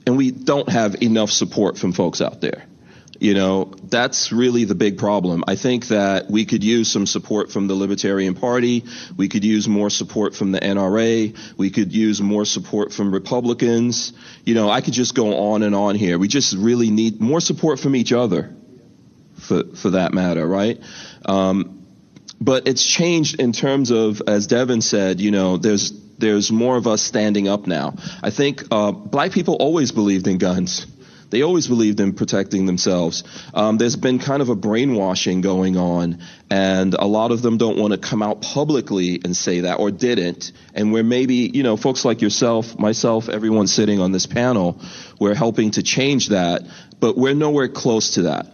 and we don't have enough support from folks out there. You know, that's really the big problem. I think that we could use some support from the Libertarian Party. We could use more support from the NRA. We could use more support from Republicans. You know, I could just go on and on here. We just really need more support from each other for, for that matter, right? Um, but it's changed in terms of, as Devin said, you know, there's, there's more of us standing up now. I think, uh, black people always believed in guns they always believed in protecting themselves. Um, there's been kind of a brainwashing going on, and a lot of them don't want to come out publicly and say that or didn't. And where maybe, you know, folks like yourself, myself, everyone sitting on this panel, we're helping to change that, but we're nowhere close to that.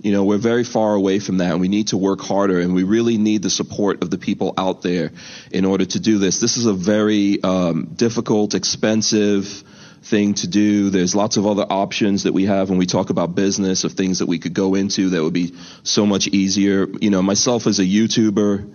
You know, we're very far away from that and we need to work harder and we really need the support of the people out there in order to do this. This is a very um, difficult, expensive, thing to do. There's lots of other options that we have when we talk about business of things that we could go into that would be so much easier. You know, myself as a YouTuber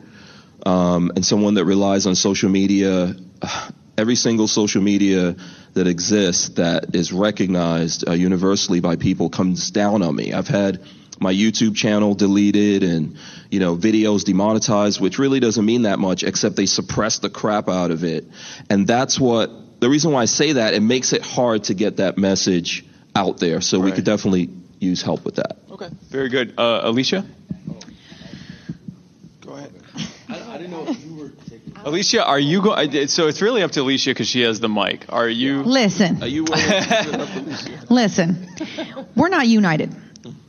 um, and someone that relies on social media, every single social media that exists that is recognized uh, universally by people comes down on me. I've had my YouTube channel deleted and, you know, videos demonetized, which really doesn't mean that much except they suppress the crap out of it. And that's what the reason why I say that, it makes it hard to get that message out there. So right. we could definitely use help with that. Okay, very good. Uh, Alicia? Go ahead. I, I didn't know if you were taking. Alicia, are you going? So it's really up to Alicia because she has the mic. Are you? Listen. Are you? Listen. We're not united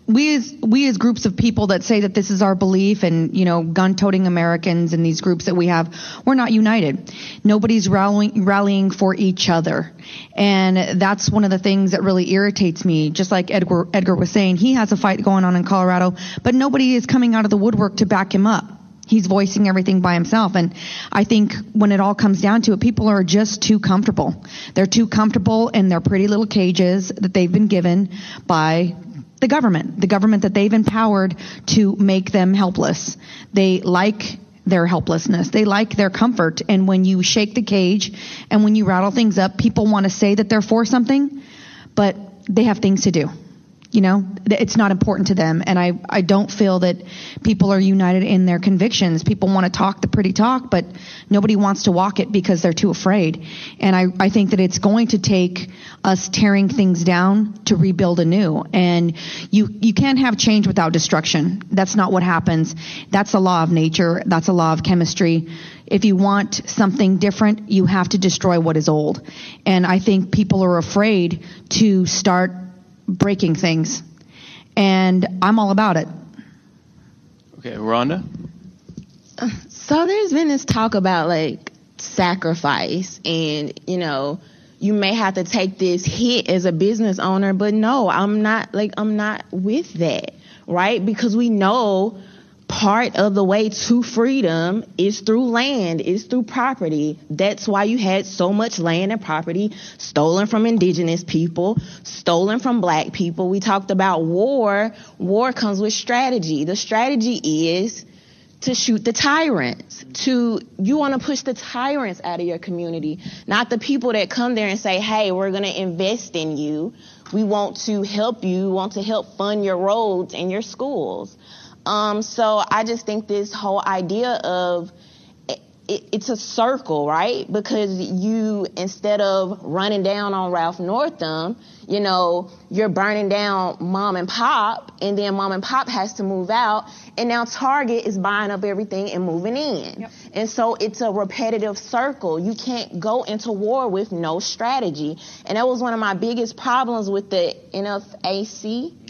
we as we as groups of people that say that this is our belief and you know gun-toting Americans and these groups that we have we're not united. Nobody's rallying rallying for each other. And that's one of the things that really irritates me. Just like Edgar Edgar was saying he has a fight going on in Colorado but nobody is coming out of the woodwork to back him up. He's voicing everything by himself. And i think when it all comes down to it people are just too comfortable. They're too comfortable in their pretty little cages that they've been given by the government, the government that they've empowered to make them helpless. They like their helplessness. They like their comfort. And when you shake the cage and when you rattle things up, people want to say that they're for something, but they have things to do. You know, it's not important to them. And I, I don't feel that people are united in their convictions. People want to talk the pretty talk, but nobody wants to walk it because they're too afraid. And I, I think that it's going to take us tearing things down to rebuild anew. And you, you can't have change without destruction. That's not what happens. That's a law of nature. That's a law of chemistry if you want something different, you have to destroy what is old. And I think people are afraid to start breaking things. And I'm all about it. Okay, Rhonda? So there's been this talk about like sacrifice and, you know, you may have to take this hit as a business owner, but no, I'm not like I'm not with that, right? Because we know part of the way to freedom is through land, is through property. That's why you had so much land and property stolen from indigenous people, stolen from black people. We talked about war. War comes with strategy. The strategy is to shoot the tyrants. To you want to push the tyrants out of your community, not the people that come there and say, "Hey, we're going to invest in you. We want to help you. We want to help fund your roads and your schools." Um, so I just think this whole idea of it, it's a circle, right? Because you, instead of running down on Ralph Northam, you know, you're burning down mom and pop, and then mom and pop has to move out, and now Target is buying up everything and moving in. Yep. And so it's a repetitive circle. You can't go into war with no strategy. And that was one of my biggest problems with the NFAC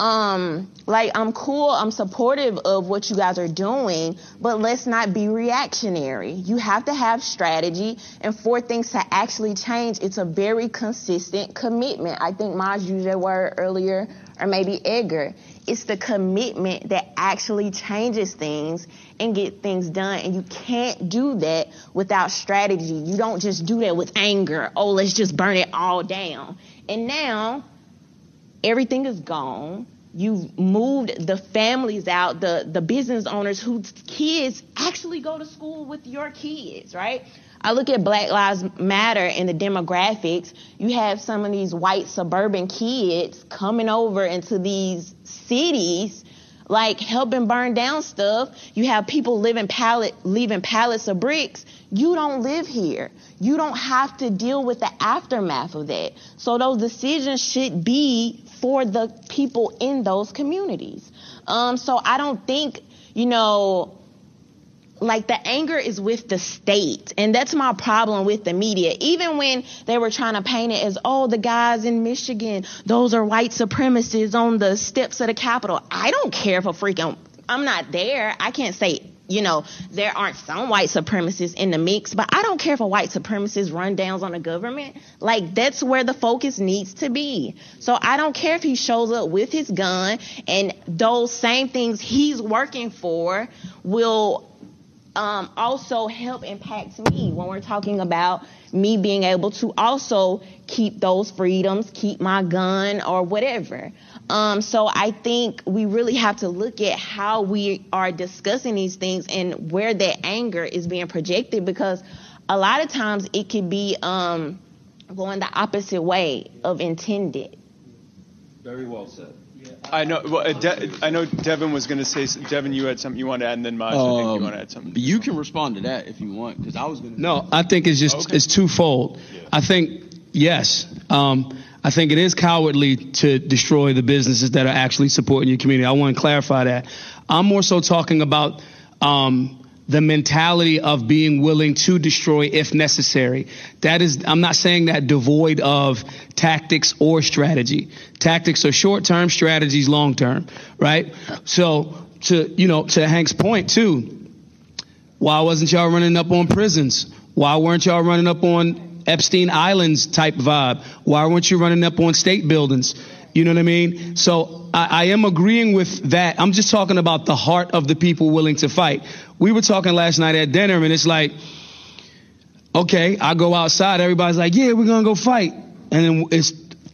um, like I'm cool, I'm supportive of what you guys are doing, but let's not be reactionary. You have to have strategy, and for things to actually change, it's a very consistent commitment. I think Maj used that word earlier, or maybe Edgar. It's the commitment that actually changes things and get things done, and you can't do that without strategy. You don't just do that with anger. Oh, let's just burn it all down. And now everything is gone. You've moved the families out, the, the business owners whose kids actually go to school with your kids, right? I look at Black Lives Matter and the demographics. You have some of these white suburban kids coming over into these cities, like helping burn down stuff. You have people living pallet, leaving pallets of bricks. You don't live here. You don't have to deal with the aftermath of that. So those decisions should be for the people in those communities. Um, so I don't think, you know, like the anger is with the state and that's my problem with the media. Even when they were trying to paint it as oh the guys in michigan those are white supremacists on the steps of the capitol. I don't care a freaking i'm not there. I can't say you know, there aren't some white supremacists in the mix, but I don't care if a white supremacist run downs on the government. Like, that's where the focus needs to be. So I don't care if he shows up with his gun and those same things he's working for will um, also help impact me when we're talking about me being able to also keep those freedoms, keep my gun or whatever. Um, so I think we really have to look at how we are discussing these things and where that anger is being projected because a lot of times it could be um, going the opposite way of intended. Very well said. I know. Well, uh, De- I know Devin was going to say. Devin, you had something you want to add, and then Maj, I think you Um, want to add something. You can respond to that if you want, because I was gonna. No, I think it's just it's twofold. I think yes, um, I think it is cowardly to destroy the businesses that are actually supporting your community. I want to clarify that. I'm more so talking about um, the mentality of being willing to destroy if necessary. That is, I'm not saying that devoid of tactics or strategy. Tactics are short term, strategies long term, right? So to you know to Hank's point too. Why wasn't y'all running up on prisons? Why weren't y'all running up on Epstein Islands type vibe? Why weren't you running up on state buildings? You know what I mean? So I, I am agreeing with that. I'm just talking about the heart of the people willing to fight. We were talking last night at dinner, and it's like, okay, I go outside, everybody's like, yeah, we're gonna go fight. And then it's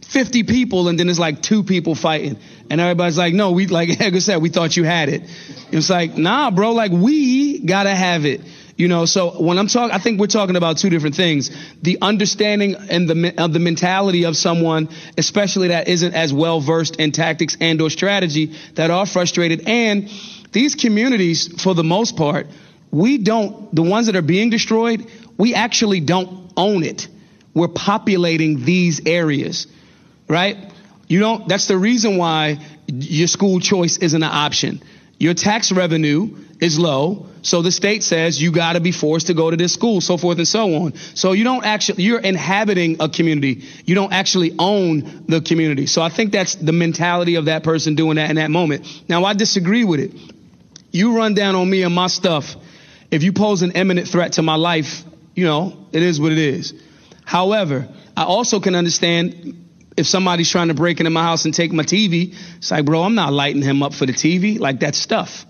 50 people, and then it's like two people fighting. And everybody's like, no, we, like Edgar said, we thought you had it. It's like, nah, bro, like we gotta have it. You know, so when I'm talking, I think we're talking about two different things. The understanding and the, of the mentality of someone, especially that isn't as well versed in tactics and or strategy, that are frustrated. And these communities, for the most part, we don't, the ones that are being destroyed, we actually don't own it. We're populating these areas, right? You don't, that's the reason why your school choice isn't an option. Your tax revenue is low, so the state says you got to be forced to go to this school, so forth and so on. So you don't actually, you're inhabiting a community. You don't actually own the community. So I think that's the mentality of that person doing that in that moment. Now I disagree with it. You run down on me and my stuff. If you pose an imminent threat to my life, you know, it is what it is. However, I also can understand if somebody's trying to break into my house and take my TV, it's like, bro, I'm not lighting him up for the TV. Like that's stuff.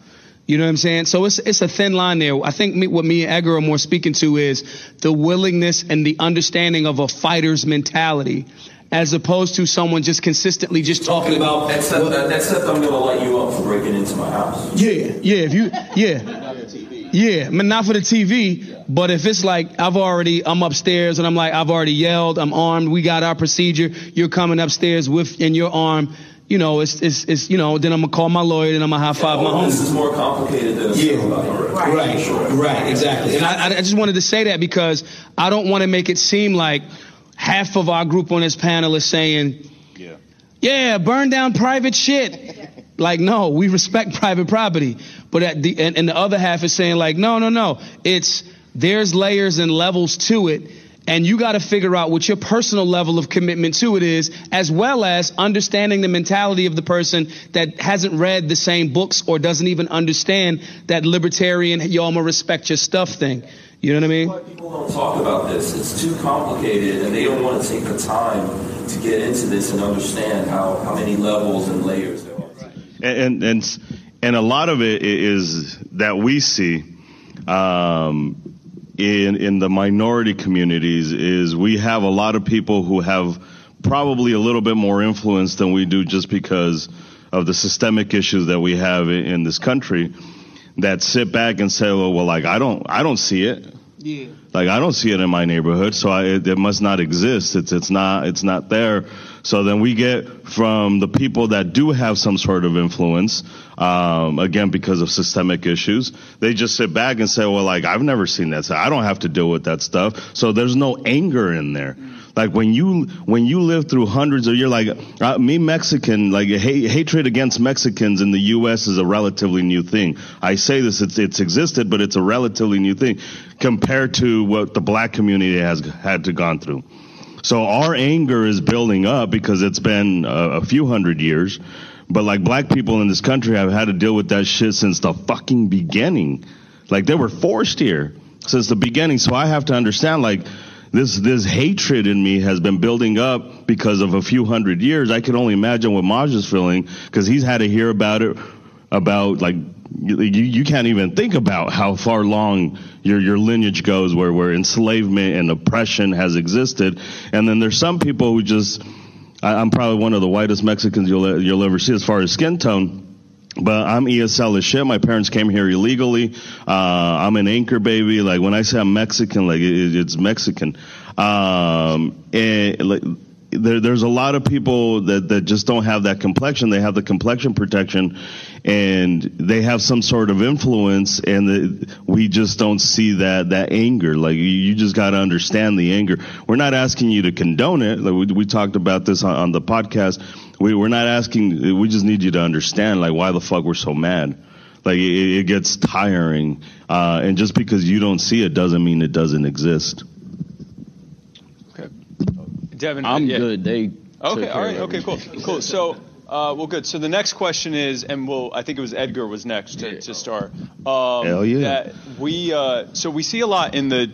You know what I'm saying? So it's it's a thin line there. I think me, what me and Edgar are more speaking to is the willingness and the understanding of a fighter's mentality, as opposed to someone just consistently just talking about. Except, uh, except I'm gonna light you up for breaking into my house. Yeah, yeah. If you, yeah, yeah. I mean, not for the TV, but if it's like I've already, I'm upstairs and I'm like I've already yelled, I'm armed, we got our procedure. You're coming upstairs with in your arm. You know, it's it's, it's you know. Then I'm gonna call my lawyer. Then I'm gonna high five my Oh, homie. This is more complicated than Yeah. right, Right, Sure. right, exactly. And I, I just wanted to say that because I don't want to make it seem like half of our group on this panel is saying, Yeah. yeah, burn down private shit. Like, no, we respect private property. But at the, and, and the other half is saying like, no, no, no. It's, there's layers and levels to it. And you got to figure out what your personal level of commitment to it is, as well as understanding the mentality of the person that hasn't read the same books or doesn't even understand that libertarian, yo, I'ma respect your stuff thing. You know what I mean? People don't talk about this. It's too complicated, and they don't want to take the time to get into this and understand how, how many levels and layers there are. and and and a lot of it is that we see um, in in the minority communities is we have a lot of people who have probably a little bit more influence than we do just because of the systemic issues that we have in, in this country that sit back and say well, well like I don't I don't see it Yeah. Like I don't see it in my neighborhood, so I, it, it must not exist. It's it's not it's not there. So then we get from the people that do have some sort of influence, um, again because of systemic issues, they just sit back and say, well, like I've never seen that. So I don't have to deal with that stuff. So there's no anger in there. Like when you when you live through hundreds of you're like uh, me Mexican, like ha- hatred against Mexicans in the U.S. is a relatively new thing. I say this, it's it's existed, but it's a relatively new thing compared to what the black community has had to gone through. So our anger is building up because it's been a, a few hundred years. But like black people in this country have had to deal with that shit since the fucking beginning. Like they were forced here since the beginning. So I have to understand like this this hatred in me has been building up because of a few hundred years. I can only imagine what Maj is feeling because he's had to hear about it about like you, you can't even think about how far long your your lineage goes where where enslavement and oppression has existed and then there's some people who just I, I'm probably one of the whitest Mexicans you'll you'll ever see as far as skin tone but I'm ESL as shit. My parents came here illegally. Uh, I'm an anchor baby. Like when I say I'm Mexican, like it, it's Mexican. Um, and like, there, there's a lot of people that, that just don't have that complexion. They have the complexion protection and they have some sort of influence and the, we just don't see that, that anger. Like you, you just got to understand the anger. We're not asking you to condone it. Like we, we talked about this on, on the podcast. We, we're not asking, we just need you to understand like why the fuck we're so mad. Like it, it gets tiring. Uh, and just because you don't see it doesn't mean it doesn't exist. Okay, Devin, I'm yeah. good. They Okay, all right, okay, cool, cool. So, uh, well, good. So the next question is, and we'll, I think it was Edgar was next to, to start. Um, Hell yeah. That we, uh, so we see a lot in the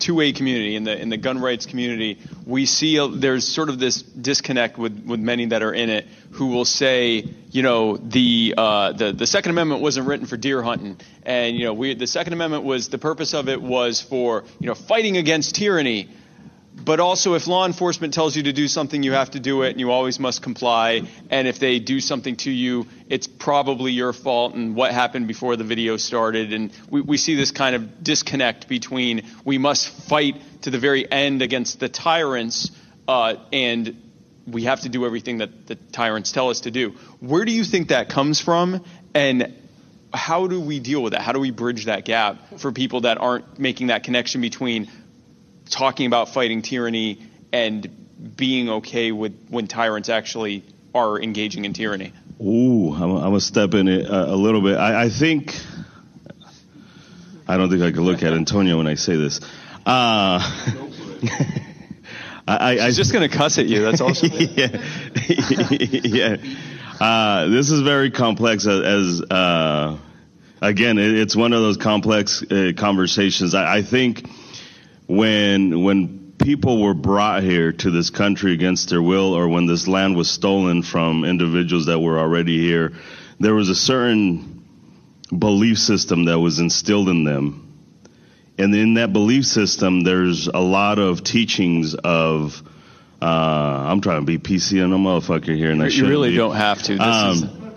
2A community, in the in the gun rights community. We see a, there's sort of this disconnect with with many that are in it who will say, you know, the uh, the the Second Amendment wasn't written for deer hunting, and you know, we the Second Amendment was the purpose of it was for you know fighting against tyranny. But also, if law enforcement tells you to do something, you have to do it, and you always must comply. And if they do something to you, it's probably your fault and what happened before the video started. And we, we see this kind of disconnect between we must fight to the very end against the tyrants, uh, and we have to do everything that the tyrants tell us to do. Where do you think that comes from? And how do we deal with that? How do we bridge that gap for people that aren't making that connection between talking about fighting tyranny and being okay with when tyrants actually are engaging in tyranny? Ooh, I'm, I'm gonna step in it a, a little bit. I, I think I don't think I can look at Antonia when I say this. Uh, I, I, She's just gonna cuss at you. That's awesome. yeah, yeah. Uh, this is very complex. As, as uh, again, it, it's one of those complex uh, conversations. I, I think when when people were brought here to this country against their will, or when this land was stolen from individuals that were already here, there was a certain belief system that was instilled in them. And in that belief system, there's a lot of teachings of. Uh, I'm trying to be PC on a motherfucker here, and I You really be. don't have to.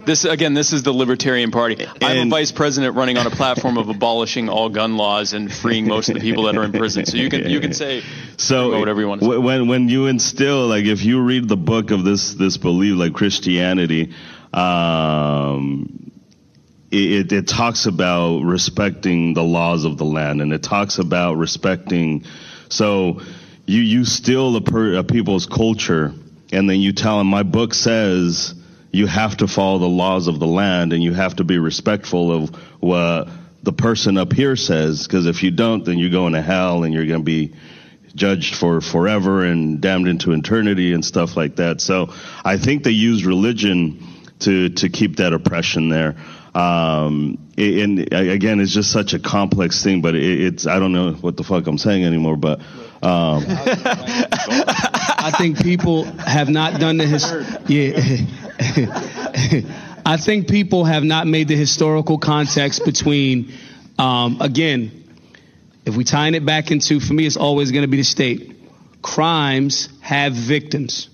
This is this again. This is the Libertarian Party. I'm a vice president running on a platform of abolishing all gun laws and freeing most of the people that are in prison. So you can you can say So whatever you want to say. when when you instill like if you read the book of this this belief like Christianity, um, it, it, it talks about respecting the laws of the land and it talks about respecting. So you you steal a, per, a people's culture and then you tell them my book says you have to follow the laws of the land and you have to be respectful of what the person up here says because if you don't then you're going to hell and you're going to be judged for forever and damned into eternity and stuff like that. So I think they use religion to to keep that oppression there. Um, and again, it's just such a complex thing, but it, it's I don't know what the fuck I'm saying anymore, but um, I think people have not done the his. Yeah. I think people have not made the historical context between, um, again, if we tying it back into, for me, it's always going to be the state. Crimes have victims.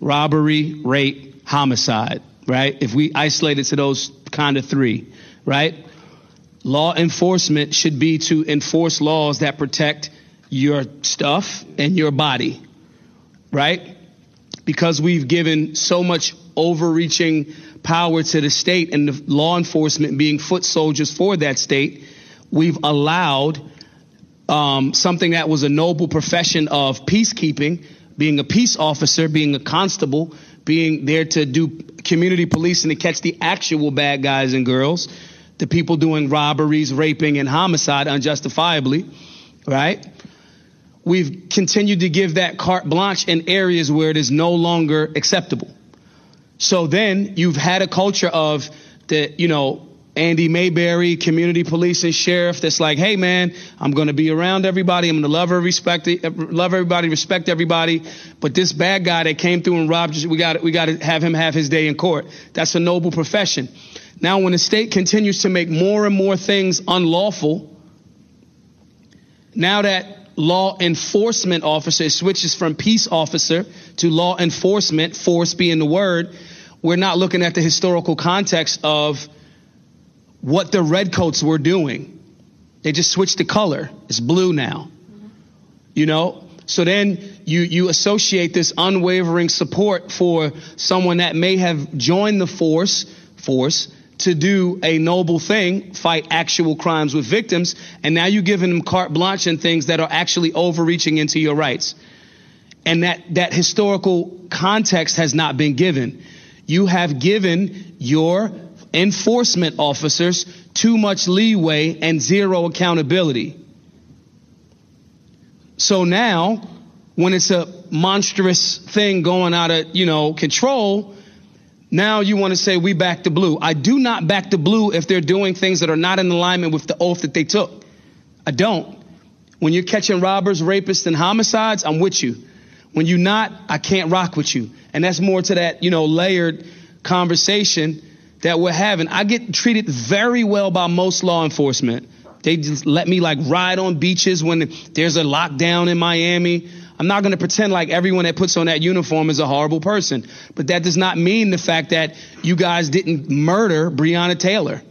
Robbery, rape, homicide, right? If we isolate it to those kind of three, right? law enforcement should be to enforce laws that protect your stuff and your body, right? Because we've given so much overreaching power to the state and the law enforcement being foot soldiers for that state, we've allowed um, something that was a noble profession of peacekeeping, being a peace officer, being a constable, being there to do community policing to catch the actual bad guys and girls, the people doing robberies, raping, and homicide unjustifiably, right? We've continued to give that carte blanche in areas where it is no longer acceptable. So then you've had a culture of the, you know, Andy Mayberry, community police and sheriff that's like, hey man, I'm to be around everybody. I'm to love respect, love everybody, respect everybody. But this bad guy that came through and robbed, we got, we got to have him have his day in court. That's a noble profession. Now, when the state continues to make more and more things unlawful, now that law enforcement officer switches from peace officer to law enforcement, force being the word, we're not looking at the historical context of what the redcoats were doing. They just switched the color. It's blue now. Mm-hmm. You know? So then you, you associate this unwavering support for someone that may have joined the force, force to do a noble thing, fight actual crimes with victims, and now you're giving them carte blanche and things that are actually overreaching into your rights. And that, that historical context has not been given. You have given your enforcement officers too much leeway and zero accountability. So now, when it's a monstrous thing going out of, you know, control, now you want to say we back the blue. I do not back the blue if they're doing things that are not in alignment with the oath that they took. I don't. When you're catching robbers, rapists, and homicides, I'm with you. When you're not, I can't rock with you. And that's more to that, you know, layered conversation that we're having. I get treated very well by most law enforcement. They just let me like ride on beaches when there's a lockdown in Miami. I'm not going to pretend like everyone that puts on that uniform is a horrible person, but that does not mean the fact that you guys didn't murder Breonna Taylor.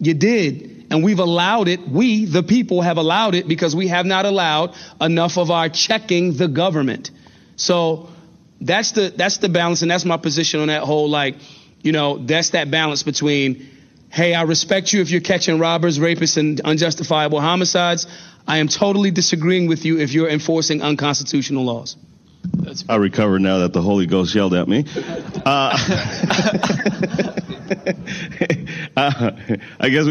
You did. And we've allowed it. We, the people, have allowed it because we have not allowed enough of our checking the government. So that's the, that's the balance. And that's my position on that whole, like, you know, that's that balance between, hey, I respect you if you're catching robbers, rapists, and unjustifiable homicides. I am totally disagreeing with you if you're enforcing unconstitutional laws. That's I recover now that the Holy Ghost yelled at me. Uh, uh, I guess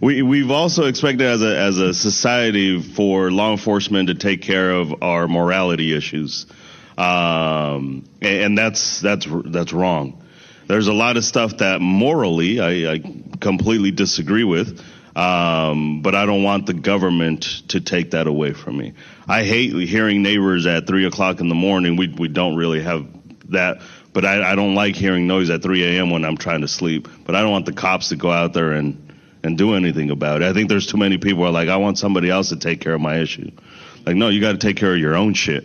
we, we have also expected as a as a society for law enforcement to take care of our morality issues, um, and, and that's that's that's wrong there's a lot of stuff that morally I, I completely disagree with. Um, but I don't want the government to take that away from me. I hate hearing neighbors at three o'clock in the morning. We we don't really have that, but I, I don't like hearing noise at 3 a.m. when I'm trying to sleep. But I don't want the cops to go out there and and do anything about it. I think there's too many people are like, I want somebody else to take care of my issue. Like, no, you got to take care of your own shit.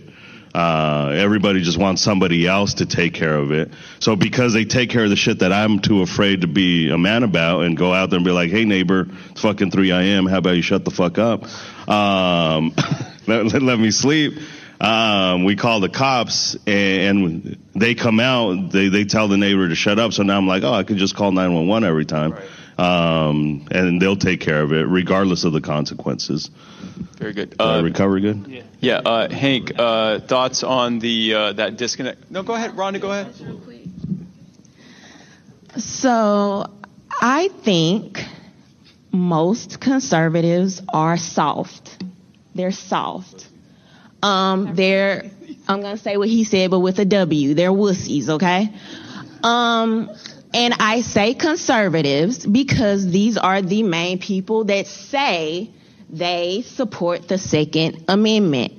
Uh, everybody just wants somebody else to take care of it. So because they take care of the shit that I'm too afraid to be a man about and go out there and be like, hey neighbor, it's fucking 3 a.m. How about you shut the fuck up? Um, let, let, let, me sleep. Um, we call the cops and, and, they come out, they, they tell the neighbor to shut up. So now I'm like, oh, I could just call 911 every time. Right. Um, and they'll take care of it regardless of the consequences. Very good. Uh, recover good? Yeah. Yeah. Uh, Hank, uh, thoughts on the uh, that disconnect? No, go ahead, Rhonda. Go ahead. So, I think most conservatives are soft. They're soft. Um, they're I'm gonna say what he said, but with a W. They're wussies. Okay. Um, and I say conservatives because these are the main people that say they support the Second Amendment.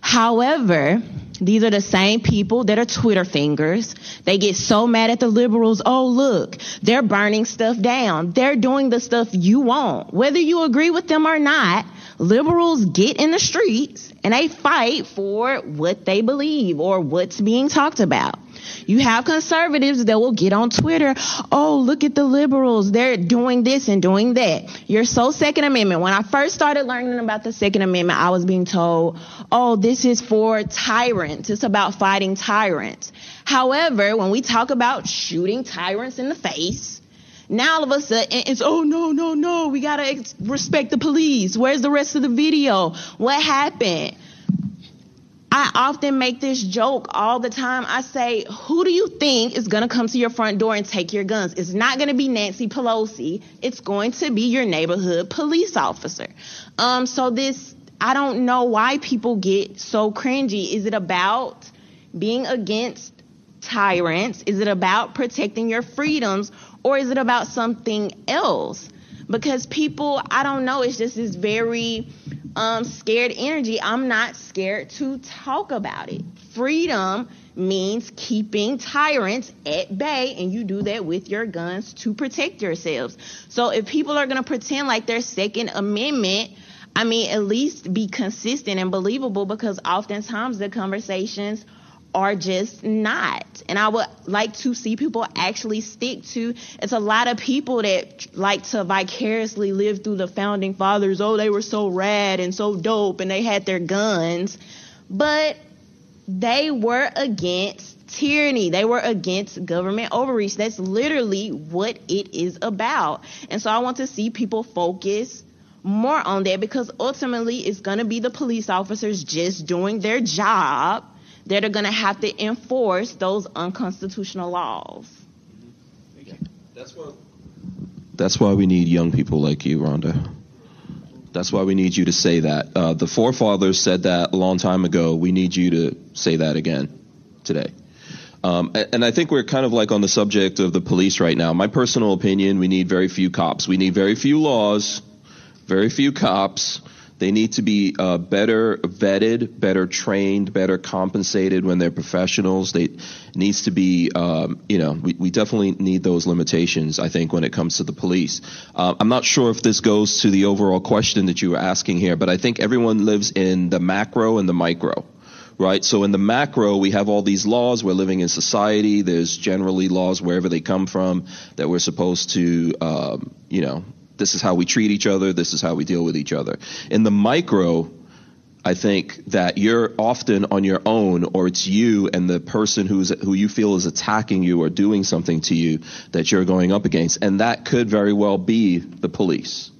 However, these are the same people that are Twitter fingers. They get so mad at the liberals. Oh, look, they're burning stuff down. They're doing the stuff you want. Whether you agree with them or not, liberals get in the streets and they fight for what they believe or what's being talked about. You have conservatives that will get on Twitter. Oh, look at the liberals. They're doing this and doing that. You're so Second Amendment. When I first started learning about the Second Amendment, I was being told, oh, this is for tyrants. It's about fighting tyrants. However, when we talk about shooting tyrants in the face, now all of a sudden it's, oh, no, no, no. We got to respect the police. Where's the rest of the video? What happened? I often make this joke all the time. I say, who do you think is going to come to your front door and take your guns? It's not going to be Nancy Pelosi. It's going to be your neighborhood police officer. Um, so this, I don't know why people get so cringy. Is it about being against tyrants? Is it about protecting your freedoms? Or is it about something else? Because people, I don't know, it's just this very, um, scared energy. I'm not scared to talk about it. Freedom means keeping tyrants at bay, and you do that with your guns to protect yourselves. So if people are going to pretend like their Second Amendment, I mean, at least be consistent and believable because oftentimes the conversations are just not. And I would like to see people actually stick to it's a lot of people that like to vicariously live through the founding fathers. Oh, they were so rad and so dope and they had their guns. But they were against tyranny. They were against government overreach. That's literally what it is about. And so I want to see people focus more on that because ultimately it's going to be the police officers just doing their job that are going to have to enforce those unconstitutional laws. That's why. That's why we need young people like you, Rhonda. That's why we need you to say that. Uh, the forefathers said that a long time ago. We need you to say that again today. Um, and I think we're kind of like on the subject of the police right now. My personal opinion, we need very few cops. We need very few laws, very few cops, they need to be uh, better vetted, better trained, better compensated when they're professionals. They needs to be, um, you know, we, we definitely need those limitations. I think when it comes to the police, uh, I'm not sure if this goes to the overall question that you were asking here, but I think everyone lives in the macro and the micro right? So in the macro, we have all these laws. We're living in society. There's generally laws wherever they come from that we're supposed to, um, you know, this is how we treat each other. This is how we deal with each other. In the micro, I think that you're often on your own, or it's you and the person who's who you feel is attacking you or doing something to you that you're going up against, and that could very well be the police,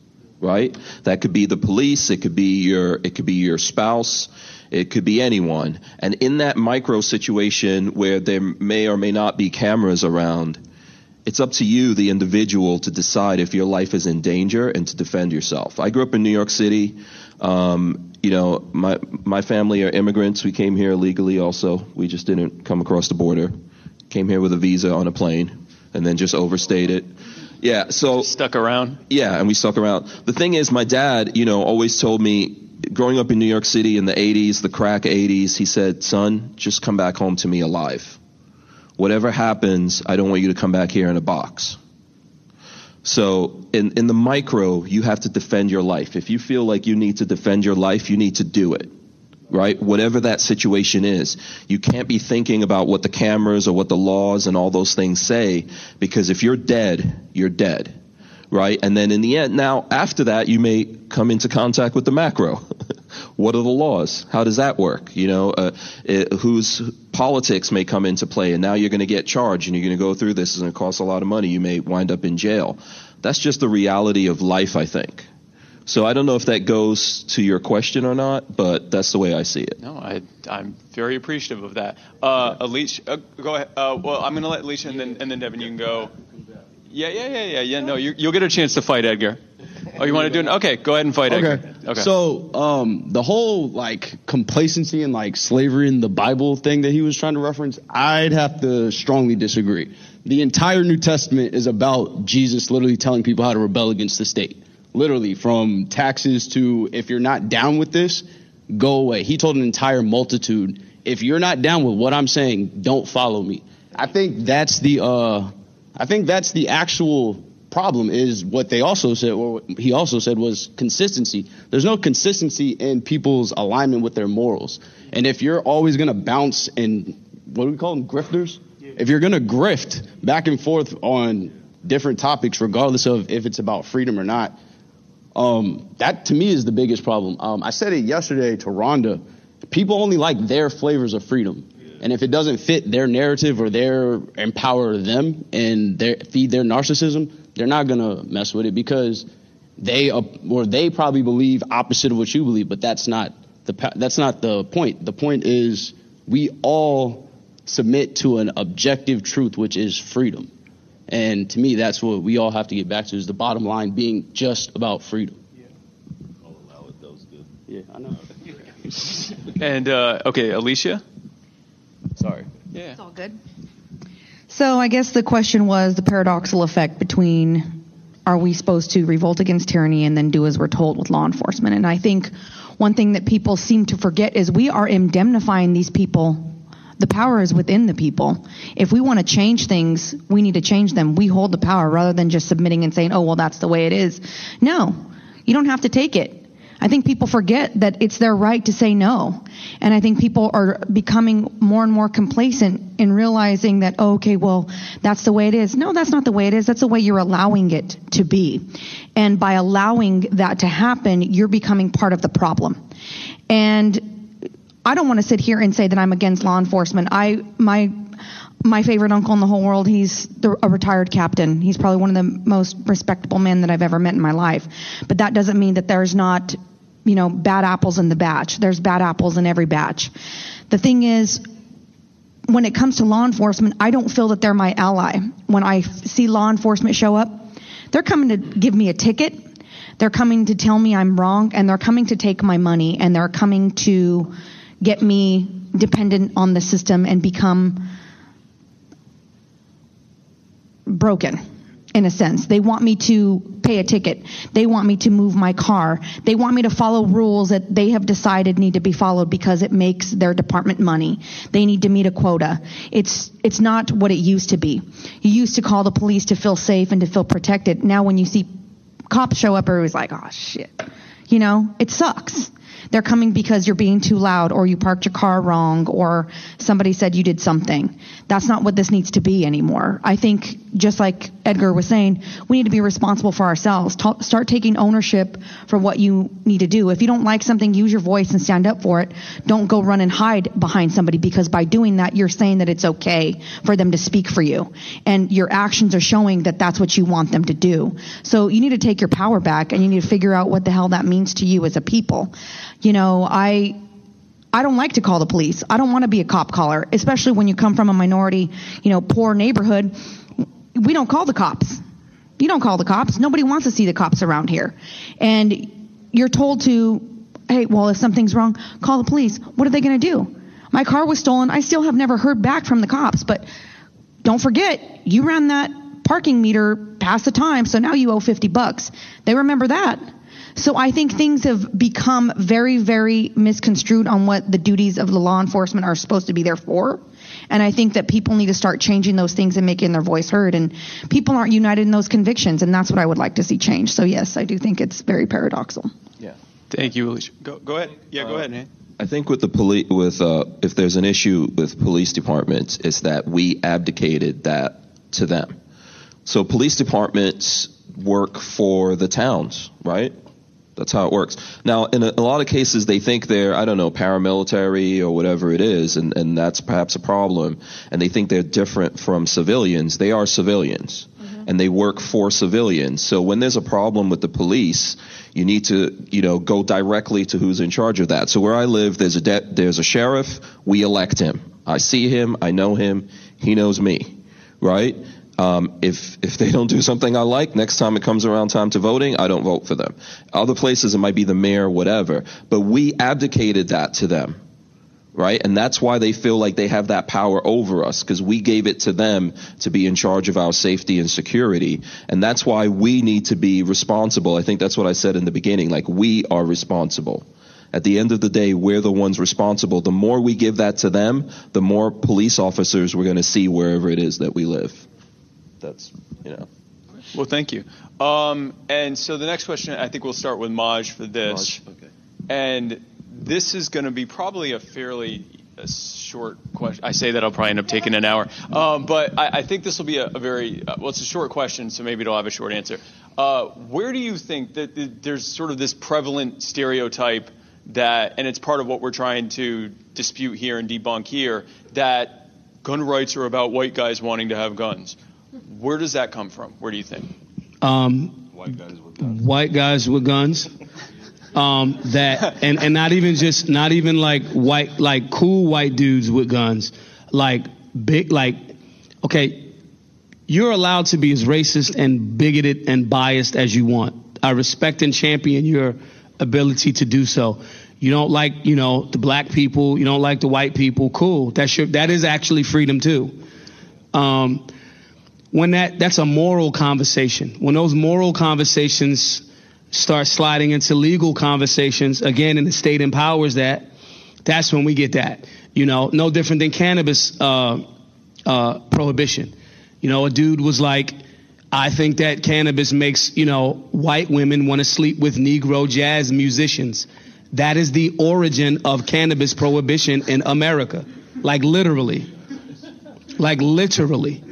right? That could be the police. It could be your it could be your spouse. It could be anyone. And in that micro situation where there may or may not be cameras around, it's up to you, the individual, to decide if your life is in danger and to defend yourself. I grew up in New York City. Um, you know, my my family are immigrants. We came here legally. Also, we just didn't come across the border. Came here with a visa on a plane, and then just overstayed it. Yeah, so stuck around. Yeah, and we stuck around. The thing is, my dad, you know, always told me, growing up in New York City in the '80s, the crack '80s, he said, "Son, just come back home to me alive." Whatever happens, I don't want you to come back here in a box. So in, in the micro, you have to defend your life. If you feel like you need to defend your life, you need to do it. Right? Whatever that situation is. You can't be thinking about what the cameras or what the laws and all those things say, because if you're dead, you're dead. Right? And then in the end, now after that, you may come into contact with the macro. What are the laws? How does that work? You know, uh, it, whose politics may come into play, and now you're going to get charged, and you're going to go through this, and it costs a lot of money. You may wind up in jail. That's just the reality of life, I think. So I don't know if that goes to your question or not, but that's the way I see it. No, I, I'm very appreciative of that. Uh, Alicia, uh, go ahead. Uh, well, I'm going to let Alicia and then, and then Devin, you can go. Yeah, yeah, yeah, yeah, yeah. No, you, will get a chance to fight Edgar. Oh, you want to do it? Okay, go ahead and fight okay. Edgar. Okay. So, um, the whole like complacency and like slavery in the Bible thing that he was trying to reference, I'd have to strongly disagree. The entire New Testament is about Jesus literally telling people how to rebel against the state. Literally, from taxes to if you're not down with this, go away. He told an entire multitude, if you're not down with what I'm saying, don't follow me. I think that's the uh I think that's the actual problem is what they also said, or he also said was consistency. There's no consistency in people's alignment with their morals. And if you're always going to bounce and what do we call them, grifters? If you're going to grift back and forth on different topics, regardless of if it's about freedom or not, um, that to me is the biggest problem. Um, I said it yesterday to Rhonda. People only like their flavors of freedom. And if it doesn't fit their narrative or their empower them and their, feed their narcissism, they're not gonna mess with it because they uh, or they probably believe opposite of what you believe. But that's not the that's not the point. The point is we all submit to an objective truth, which is freedom. And to me, that's what we all have to get back to is the bottom line being just about freedom. Yeah, I know. And uh, okay, Alicia. Sorry. Yeah. It's all good. So I guess the question was the paradoxical effect between are we supposed to revolt against tyranny and then do as we're told with law enforcement? And I think one thing that people seem to forget is we are indemnifying these people. The power is within the people. If we want to change things, we need to change them. We hold the power rather than just submitting and saying, oh, well, that's the way it is. No, you don't have to take it. I think people forget that it's their right to say no. And I think people are becoming more and more complacent in realizing that, oh, okay, well, that's the way it is. No, that's not the way it is. That's the way you're allowing it to be. And by allowing that to happen, you're becoming part of the problem. And I don't want to sit here and say that I'm against law enforcement. I, my, my favorite uncle in the whole world, he's a retired captain. He's probably one of the most respectable men that I've ever met in my life. But that doesn't mean that there's not you know, bad apples in the batch. There's bad apples in every batch. The thing is, when it comes to law enforcement, I don't feel that they're my ally. When I see law enforcement show up, they're coming to give me a ticket. They're coming to tell me I'm wrong, and they're coming to take my money, and they're coming to get me dependent on the system and become broken in a sense. They want me to pay a ticket. They want me to move my car. They want me to follow rules that they have decided need to be followed because it makes their department money. They need to meet a quota. It's it's not what it used to be. You used to call the police to feel safe and to feel protected. Now when you see cops show up, everybody's like, "Oh shit." You know, it sucks. They're coming because you're being too loud or you parked your car wrong or somebody said you did something. That's not what this needs to be anymore. I think just like Edgar was saying, we need to be responsible for ourselves. Ta- start taking ownership for what you need to do. If you don't like something, use your voice and stand up for it. Don't go run and hide behind somebody because by doing that, you're saying that it's okay for them to speak for you. And your actions are showing that that's what you want them to do. So you need to take your power back and you need to figure out what the hell that means to you as a people. You know, I I don't like to call the police. I don't want to be a cop caller, especially when you come from a minority, you know, poor neighborhood. We don't call the cops. You don't call the cops. Nobody wants to see the cops around here. And you're told to, hey, well, if something's wrong, call the police. What are they going to do? My car was stolen. I still have never heard back from the cops, but don't forget, you ran that parking meter past the time, so now you owe 50 bucks. They remember that. So I think things have become very, very misconstrued on what the duties of the law enforcement are supposed to be there for. And I think that people need to start changing those things and making their voice heard. And people aren't united in those convictions, and that's what I would like to see change. So yes, I do think it's very paradoxical. Yeah. Thank you, Alicia. Go, go ahead. Yeah, go ahead, Nate. I think with the police, with uh, if there's an issue with police departments, it's that we abdicated that to them. So police departments work for the towns, right? That's how it works. Now, in a, a, lot of cases, they think they're, I don't know, paramilitary or whatever it is, and, and that's perhaps a problem. And they think they're different from civilians. They are civilians, mm-hmm. and they work for civilians. So when there's a problem with the police, you need to, you know, go directly to who's in charge of that. So where I live, there's a de- there's a sheriff. We elect him. I see him. I know him. He knows me, right? Um, if if they don't do something I like, next time it comes around time to voting, I don't vote for them. Other places it might be the mayor, whatever. But we abdicated that to them, right? And that's why they feel like they have that power over us because we gave it to them to be in charge of our safety and security. And that's why we need to be responsible. I think that's what I said in the beginning. Like we are responsible. At the end of the day, we're the ones responsible. The more we give that to them, the more police officers we're going to see wherever it is that we live that's you know. Well, thank you. Um, and so the next question, I think we'll start with Maj for this. Maj, okay. And this is going to be probably a fairly a short question. I say that I'll probably end up taking an hour, um, but I, I, think this will be a, a very uh, well. It's a short question, so maybe it'll have a short answer. Uh, where do you think that there's sort of this prevalent stereotype that, and it's part of what we're trying to dispute here and debunk here, that gun rights are about white guys wanting to have guns? Where does that come from? Where do you think? Um, white guys with guns. White guys with guns. Um, that and, and not even just not even like white like cool white dudes with guns, like big like okay, you're allowed to be as racist and bigoted and biased as you want. I respect and champion your ability to do so. You don't like, you know, the black people, you don't like the white people, cool. That's your that is actually freedom too. Um, when that that's a moral conversation. When those moral conversations start sliding into legal conversations again, and the state empowers that, that's when we get that. You know, no different than cannabis uh, uh, prohibition. You know, a dude was like, I think that cannabis makes, you know, white women want to sleep with Negro jazz musicians. That is the origin of cannabis prohibition in America. Like literally. Like literally.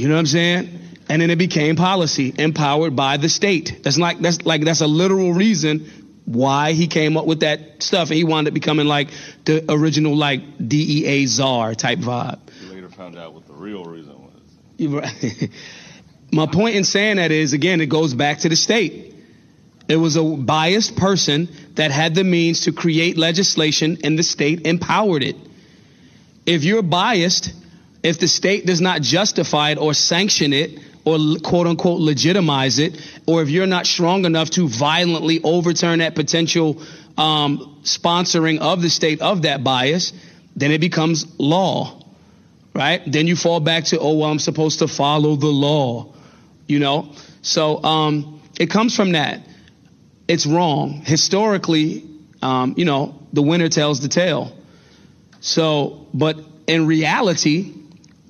You know what I'm saying? And then it became policy empowered by the state. That's like that's like that's a literal reason why he came up with that stuff. And he wound up becoming like the original like DEA czar type vibe. You later found out what the real reason was. My point in saying that is again, it goes back to the state. It was a biased person that had the means to create legislation and the state empowered it. If you're biased, if the state does not justify it or sanction it or quote unquote legitimize it, or if you're not strong enough to violently overturn that potential um, sponsoring of the state of that bias, then it becomes law, right? Then you fall back to, oh, well, I'm supposed to follow the law, you know? So um, it comes from that. It's wrong. Historically, um, you know, the winner tells the tale. So, but in reality,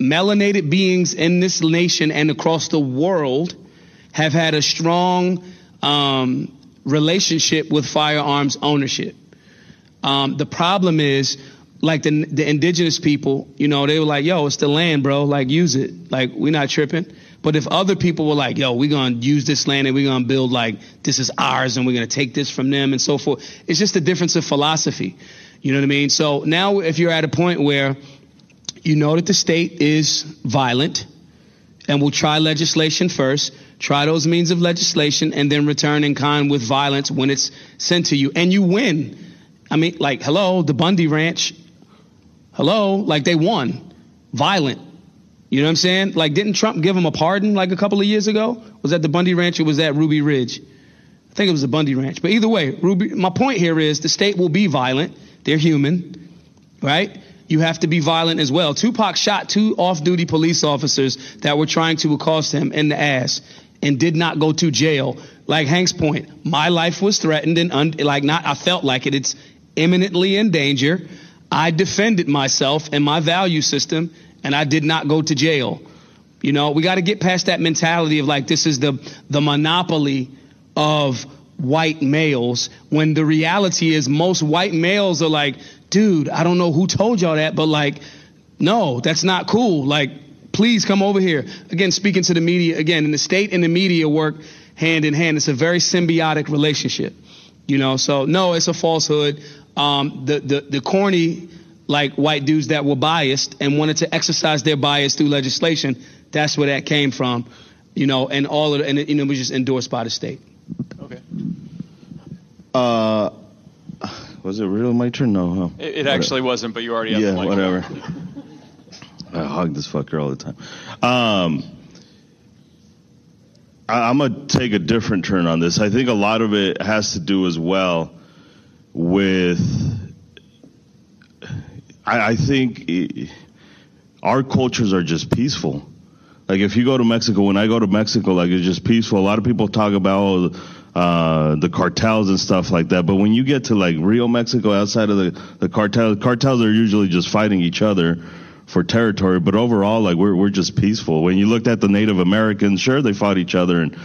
melanated beings in this nation and across the world have had a strong um, relationship with firearms ownership. Um, the problem is, like the, the indigenous people, you know, they were like, yo, it's the land, bro. Like, use it. Like, we're not tripping. But if other people were like, yo, we're to use this land and we're to build like, this is ours and we're to take this from them and so forth. It's just a difference of philosophy. You know what I mean? So now if you're at a point where you know that the state is violent and will try legislation first, try those means of legislation, and then return in kind with violence when it's sent to you. And you win. I mean, like, hello, the Bundy Ranch. Hello, like they won. Violent. You know what I'm saying? Like, didn't Trump give him a pardon like a couple of years ago? Was that the Bundy Ranch or was that Ruby Ridge? I think it was the Bundy Ranch. But either way, Ruby, my point here is the state will be violent. They're human, right? You have to be violent as well. Tupac shot two off-duty police officers that were trying to accost him in the ass and did not go to jail. Like Hank's point, my life was threatened and un- like not, I felt like it. It's imminently in danger. I defended myself and my value system and I did not go to jail. You know, we got to get past that mentality of like, this is the, the monopoly of white males when the reality is most white males are like, dude, I don't know who told y'all that, but like, no, that's not cool. Like, please come over here. Again, speaking to the media, again, and the state and the media work hand in hand. It's a very symbiotic relationship, you know. So no, it's a falsehood. Um, the the the corny like white dudes that were biased and wanted to exercise their bias through legislation. That's where that came from, you know. And all of it, and it, you know, was just endorsed by the state. Okay. Uh, was it really my turn? No, huh? It, it actually wasn't, but you already have yeah, the mic. whatever. I hug this fucker all the time. Um, I, I'm gonna take a different turn on this. I think a lot of it has to do as well with. I, I think it, our cultures are just peaceful. Like if you go to Mexico, when I go to Mexico, like it's just peaceful. A lot of people talk about. Oh, uh, the cartels and stuff like that. But when you get to like Rio, Mexico, outside of the, the cartel, cartels are usually just fighting each other for territory. But overall, like we're we're just peaceful. When you looked at the Native Americans, sure they fought each other and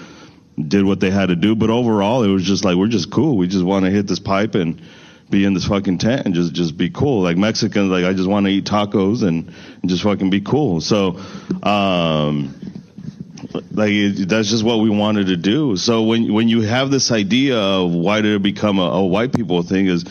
did what they had to do, but overall it was just like we're just cool. We just want to hit this pipe and be in this fucking tent and just just be cool. Like Mexicans, like I just want to eat tacos and, and just fucking be cool. So, um, like it, that's just what we wanted to do. So when when you have this idea of why did it become a, a white people thing is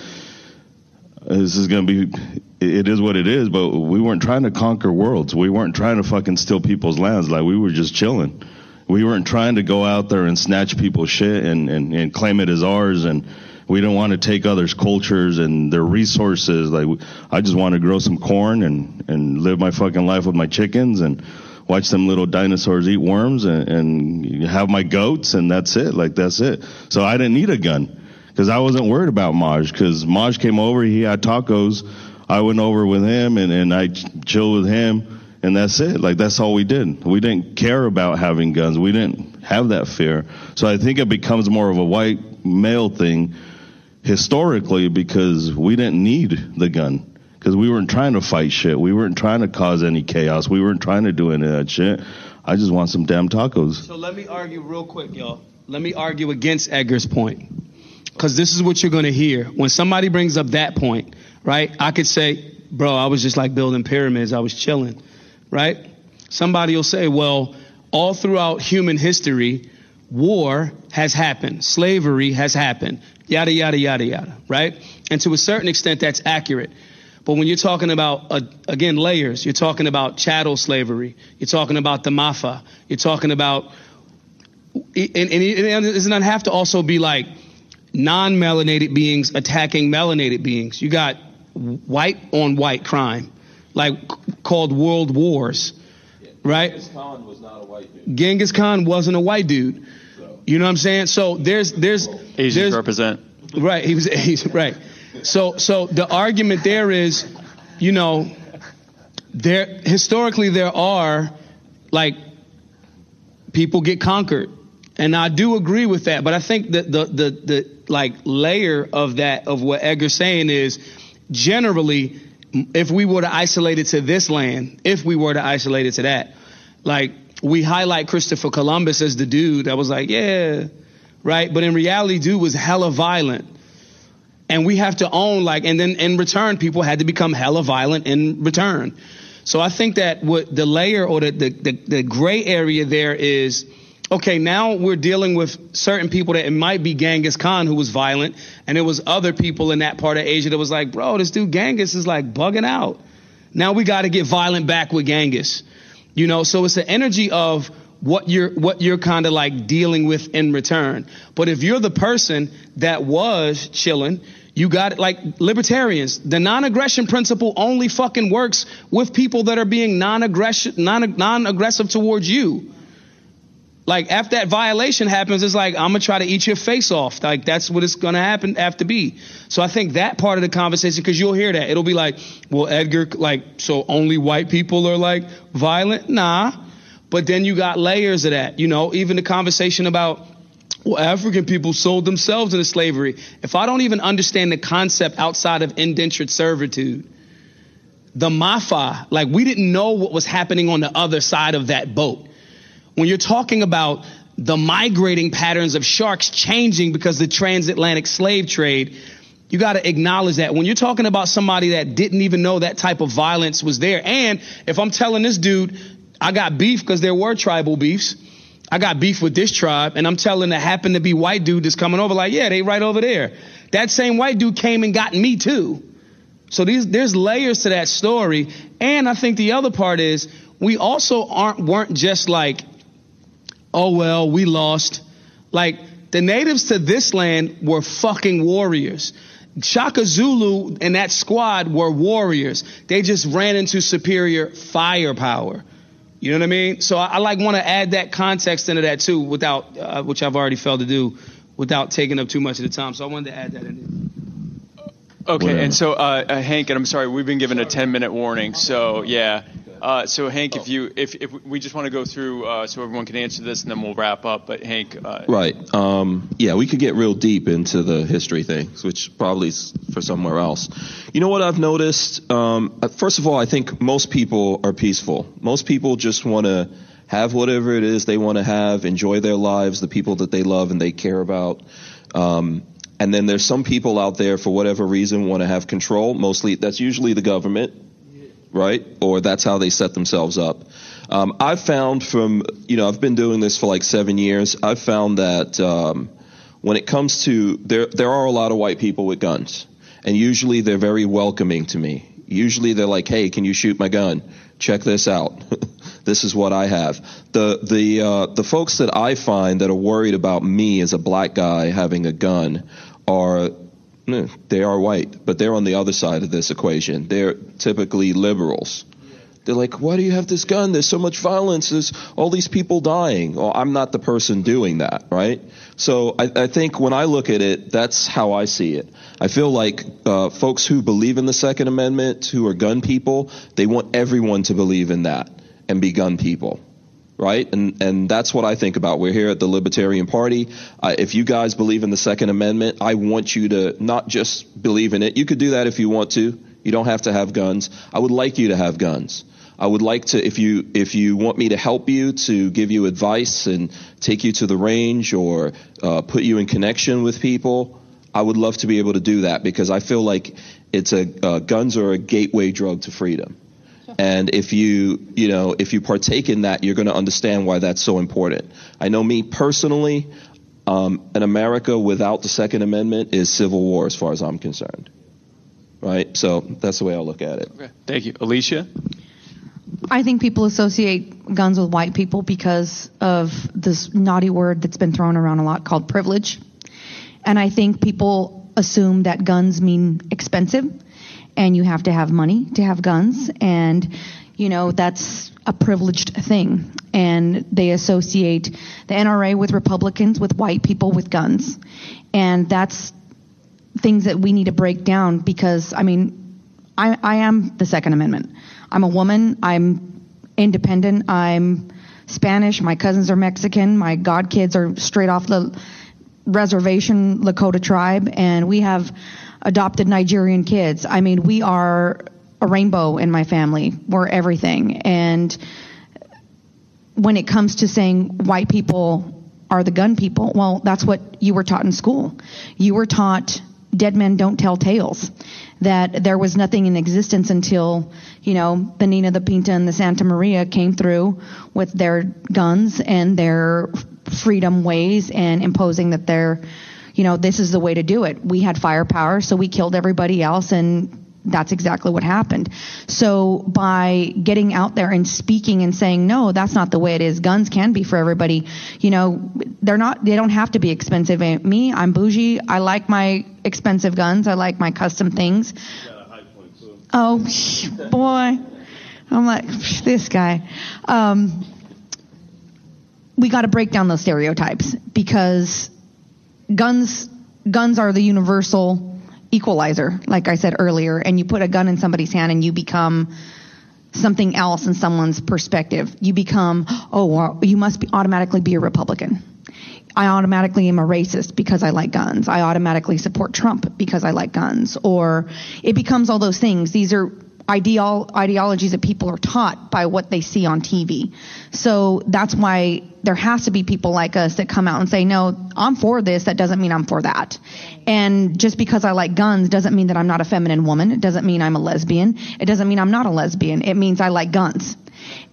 this is going to be it is what it is but we weren't trying to conquer worlds we weren't trying to fucking steal people's lands like we were just chilling we weren't trying to go out there and snatch people's shit and, and, and claim it as ours and we don't want to take others' cultures and their resources. Like I just want to grow some corn and and live my fucking life with my chickens and watch them little dinosaurs eat worms and, and have my goats and that's it. Like that's it. So I didn't need a gun because I wasn't worried about Maj because Maj came over. He had tacos. I went over with him and and I chilled with him. And that's it. Like that's all we did. We didn't care about having guns. We didn't have that fear. So I think it becomes more of a white male thing historically because we didn't need the gun because we weren't trying to fight shit. We weren't trying to cause any chaos. We weren't trying to do any of that shit. I just want some damn tacos. So let me argue real quick, y'all. Let me argue against Edgar's point. Because this is what you're going to hear. When somebody brings up that point, right? I could say, bro, I was just like building pyramids. I was chilling, right? Somebody will say, well, all throughout human history, war has happened, slavery has happened, yada, yada, yada, yada, right? And to a certain extent, that's accurate. But when you're talking about, uh, again, layers, you're talking about chattel slavery, you're talking about the Maafa, you're talking about, and, and it does not have to also be like non melanated beings attacking melanated beings. You got white on white crime, like called world wars, right? Genghis Khan was not a white dude. Genghis Khan wasn't a white dude. You know what I'm saying? So there's there's Asians there's, represent. Right, he was he's right. So so the argument there is, you know, there historically there are like people get conquered. And I do agree with that, but I think that the the the like layer of that of what Edgar's saying is generally if we were to isolate it to this land, if we were to isolate it to that, like we highlight Christopher Columbus as the dude that was like, yeah, right? But in reality, dude was hella violent. And we have to own like, and then in return, people had to become hella violent in return. So I think that what the layer or the, the, the, the gray area there is, okay, now we're dealing with certain people that it might be Genghis Khan who was violent, and it was other people in that part of Asia that was like, bro, this dude Genghis is like bugging out. Now we got to get violent back with Genghis. You know, so it's the energy of what you're what you're kind of like dealing with in return. But if you're the person that was chilling, you got it like libertarians. The non-aggression principle only fucking works with people that are being non-aggression non non-aggressive towards you. Like after that violation happens, it's like I'm gonna try to eat your face off. Like that's what it's gonna happen have to be. So I think that part of the conversation, because you'll hear that, it'll be like, well, Edgar, like so only white people are like violent? Nah. But then you got layers of that. You know, even the conversation about well, African people sold themselves into slavery. If I don't even understand the concept outside of indentured servitude, the Maafa, like we didn't know what was happening on the other side of that boat when you're talking about the migrating patterns of sharks changing because the transatlantic slave trade, you got to acknowledge that. When you're talking about somebody that didn't even know that type of violence was there, and if I'm telling this dude, I got beef because there were tribal beefs. I got beef with this tribe, and I'm telling the happen to be white dude that's coming over, like, yeah, they right over there. That same white dude came and got me too. So these, there's layers to that story. And I think the other part is we also aren't, weren't just like oh well, we lost. Like the natives to this land were fucking warriors. Shaka Zulu and that squad were warriors. They just ran into superior firepower. You know what I mean? So I, I like want to add that context into that too, without uh, which I've already failed to do, without taking up too much of the time. So I wanted to add that in. Okay, and so uh, uh, Hank, and I'm sorry, we've been given a 10 minute warning. So yeah, Uh, so Hank, if you if, if we just want to go through uh, so everyone can answer this and then we'll wrap up. But Hank, uh, Right. Um, yeah, we could get real deep into the history things, which probably is for somewhere else. You know what I've noticed? Um, uh, first of all, I think most people are peaceful. Most people just want to have whatever it is they want to have, enjoy their lives, the people that they love and they care about. Um, and then there's some people out there, for whatever reason, want to have control. Mostly, that's usually the government right? Or that's how they set themselves up. Um, I've found from, you know, I've been doing this for like seven years. I've found that um, when it comes to there, there are a lot of white people with guns, and usually they're very welcoming to me. Usually they're like, "Hey, can you shoot my gun? Check this out. this is what I have." The the uh, the folks that I find that are worried about me as a black guy having a gun are they are white, but they're on the other side of this equation. They're typically liberals. They're like, why do you have this gun? There's so much violence. There's all these people dying. Well, I'm not the person doing that, right? So I, I think when I look at it, that's how I see it. I feel like uh, folks who believe in the Second Amendment, who are gun people, they want everyone to believe in that and be gun people right? And and that's what I think about. We're here at the Libertarian Party. Uh, if you guys believe in the Second Amendment, I want you to not just believe in it. You could do that if you want to. You don't have to have guns. I would like you to have guns. I would like to, if you if you want me to help you, to give you advice and take you to the range or uh, put you in connection with people. I would love to be able to do that because I feel like it's a uh, guns are a gateway drug to freedom. And if you, you know, if you partake in that, you're going to understand why that's so important. I know me personally, um, an America without the Second Amendment is civil war, as far as I'm concerned. Right. So that's the way I look at it. Okay. Thank you, Alicia. I think people associate guns with white people because of this naughty word that's been thrown around a lot called privilege. And I think people assume that guns mean expensive and you have to have money to have guns and you know that's a privileged thing. And they associate the NRA with Republicans with white people with guns. And that's things that we need to break down because I mean I, I am the second amendment. I'm a woman. I'm independent. I'm Spanish. My cousins are Mexican. My godkids are straight off the reservation Lakota tribe. And we have adopted Nigerian kids. I mean, we are a rainbow in my family. We're everything. And when it comes to saying white people are the gun people, well, that's what you were taught in school. You were taught dead men don't tell tales. That there was nothing in existence until, you know, the Nina, the Pinta, and the Santa Maria came through with their guns and their freedom ways and imposing that they're you know, this is the way to do it. We had firepower, so we killed everybody else and that's exactly what happened. So by getting out there and speaking and saying, no, that's not the way it is. Guns can be for everybody. You know, they're not, they don't have to be expensive. Me, I'm bougie. I like my expensive guns. I like my custom things. Oh, boy. I'm like, this guy. Um, we got to break down those stereotypes because guns guns are the universal equalizer, like I said earlier, and you put a gun in somebody's hand and you become something else in someone's perspective. You become, oh, well, you must be automatically be a Republican. I automatically am a racist because I like guns. I automatically support Trump because I like guns. Or it becomes all those things. These are ideal ideologies that people are taught by what they see on TV. So that's why there has to be people like us that come out and say, no, I'm for this. That doesn't mean I'm for that. And just because I like guns doesn't mean that I'm not a feminine woman. It doesn't mean I'm a lesbian. It doesn't mean I'm not a lesbian. It means I like guns.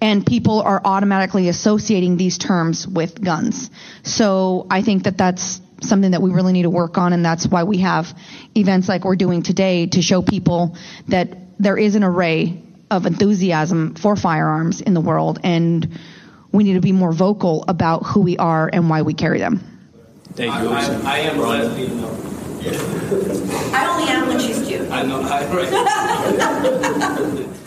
And people are automatically associating these terms with guns. So I think that that's something that we really need to work on. And that's why we have events like we're doing today to show people that there is an array of enthusiasm for firearms in the world, and we need to be more vocal about who we are and why we carry them. Thank you. I, I, I am a lesbian. I only am when she's cute. I know. I, right.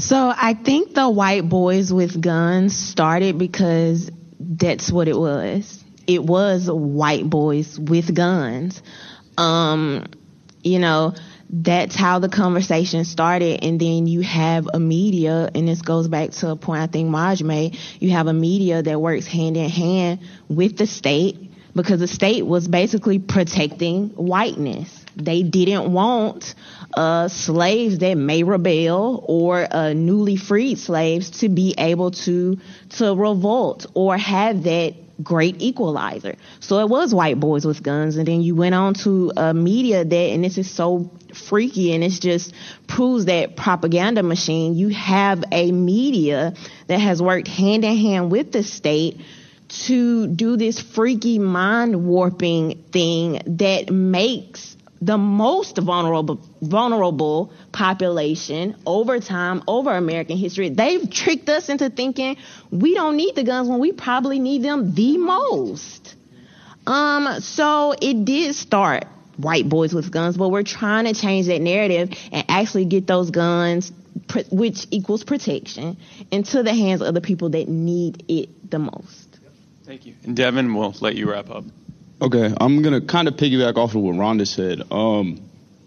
So I think the white boys with guns started because that's what it was. It was white boys with guns. Um, you know, that's how the conversation started. And then you have a media, and this goes back to a point I think Maj made. You have a media that works hand in hand with the state because the state was basically protecting whiteness. They didn't want uh, slaves that may rebel or uh, newly freed slaves to be able to to revolt or have that great equalizer. So it was white boys with guns, and then you went on to a media that, and this is so freaky, and it just proves that propaganda machine. You have a media that has worked hand in hand with the state to do this freaky mind warping thing that makes the most vulnerable vulnerable population over time over American history. They've tricked us into thinking we don't need the guns when we probably need them the most. Um, so it did start white boys with guns, but we're trying to change that narrative and actually get those guns, which equals protection, into the hands of the people that need it the most. Thank you. And Devin, we'll let you wrap up. Okay, I'm gonna kind of piggyback off of what Rhonda said. Um,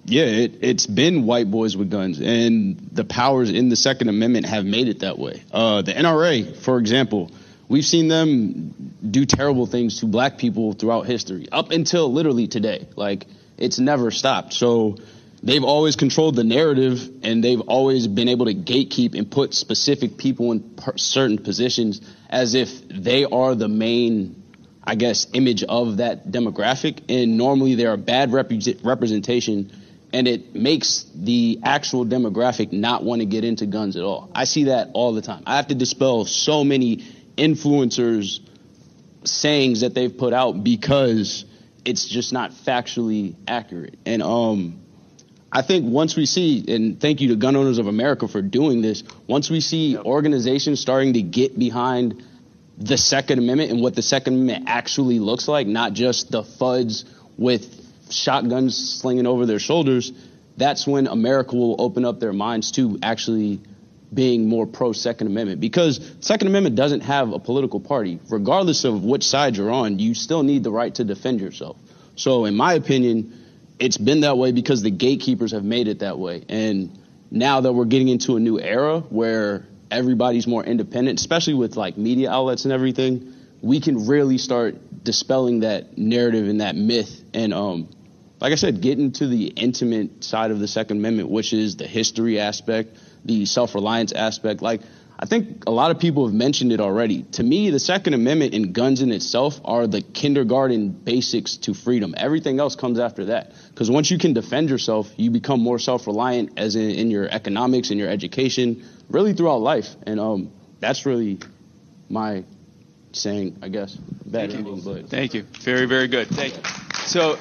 yeah, it, it's been white boys with guns, and the powers in the Second Amendment have made it that way. Uh, the NRA, for example, we've seen them do terrible things to black people throughout history, up until literally today. Like, it's never stopped. So, they've always controlled the narrative, and they've always been able to gatekeep and put specific people in per- certain positions as if they are the main I guess, image of that demographic. And normally they're a bad rep- representation and it makes the actual demographic not want to get into guns at all. I see that all the time. I have to dispel so many influencers' sayings that they've put out because it's just not factually accurate. And um, I think once we see, and thank you to Gun Owners of America for doing this, once we see organizations starting to get behind the Second Amendment and what the Second Amendment actually looks like, not just the Fudds with shotguns slinging over their shoulders, that's when America will open up their minds to actually being more pro Second Amendment. Because Second Amendment doesn't have a political party. Regardless of which side you're on, you still need the right to defend yourself. So, in my opinion, it's been that way because the gatekeepers have made it that way. And now that we're getting into a new era where everybody's more independent, especially with like media outlets and everything, we can really start dispelling that narrative and that myth. And um, like I said, getting to the intimate side of the Second Amendment, which is the history aspect, the self reliance aspect. Like, I think a lot of people have mentioned it already. To me, the Second Amendment and guns in itself are the kindergarten basics to freedom. Everything else comes after that. Because once you can defend yourself, you become more self reliant as in, in, your economics and your education, really throughout life. And um, that's really my saying, I guess. Bad Thank ending, but. Thank you. Very, very good. Thank you. So,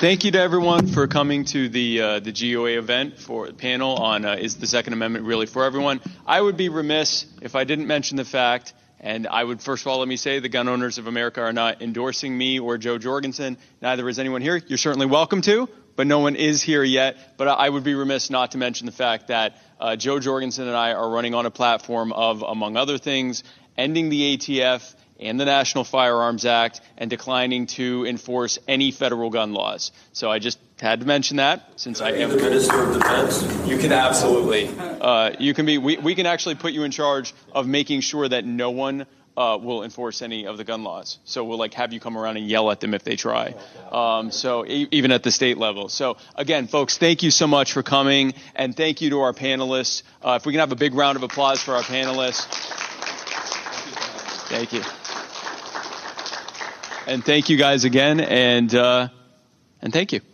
thank you to everyone for coming to the uh, the GOA event for the panel on uh, is the Second Amendment really for everyone. I would be remiss if I didn't mention the fact, and I would first of all let me say the gun owners of America are not endorsing me or Jo Jorgensen. Neither is anyone here. You're certainly welcome to, but no one is here yet. But I would be remiss not to mention the fact that uh, Jo Jorgensen and I are running on a platform of, among other things, ending the ATF and the National Firearms Act and declining to enforce any federal gun laws. So I just had to mention that since I am the Minister of Defense. You can absolutely. Uh, you can be. We, we can actually put you in charge of making sure that no one uh, will enforce any of the gun laws. So we'll like have you come around and yell at them if they try. Um, so e- even at the state level. So again, folks, thank you so much for coming, and thank you to our panelists. Uh, if we can have a big round of applause for our panelists. Thank you. And thank you guys again, and uh, and thank you.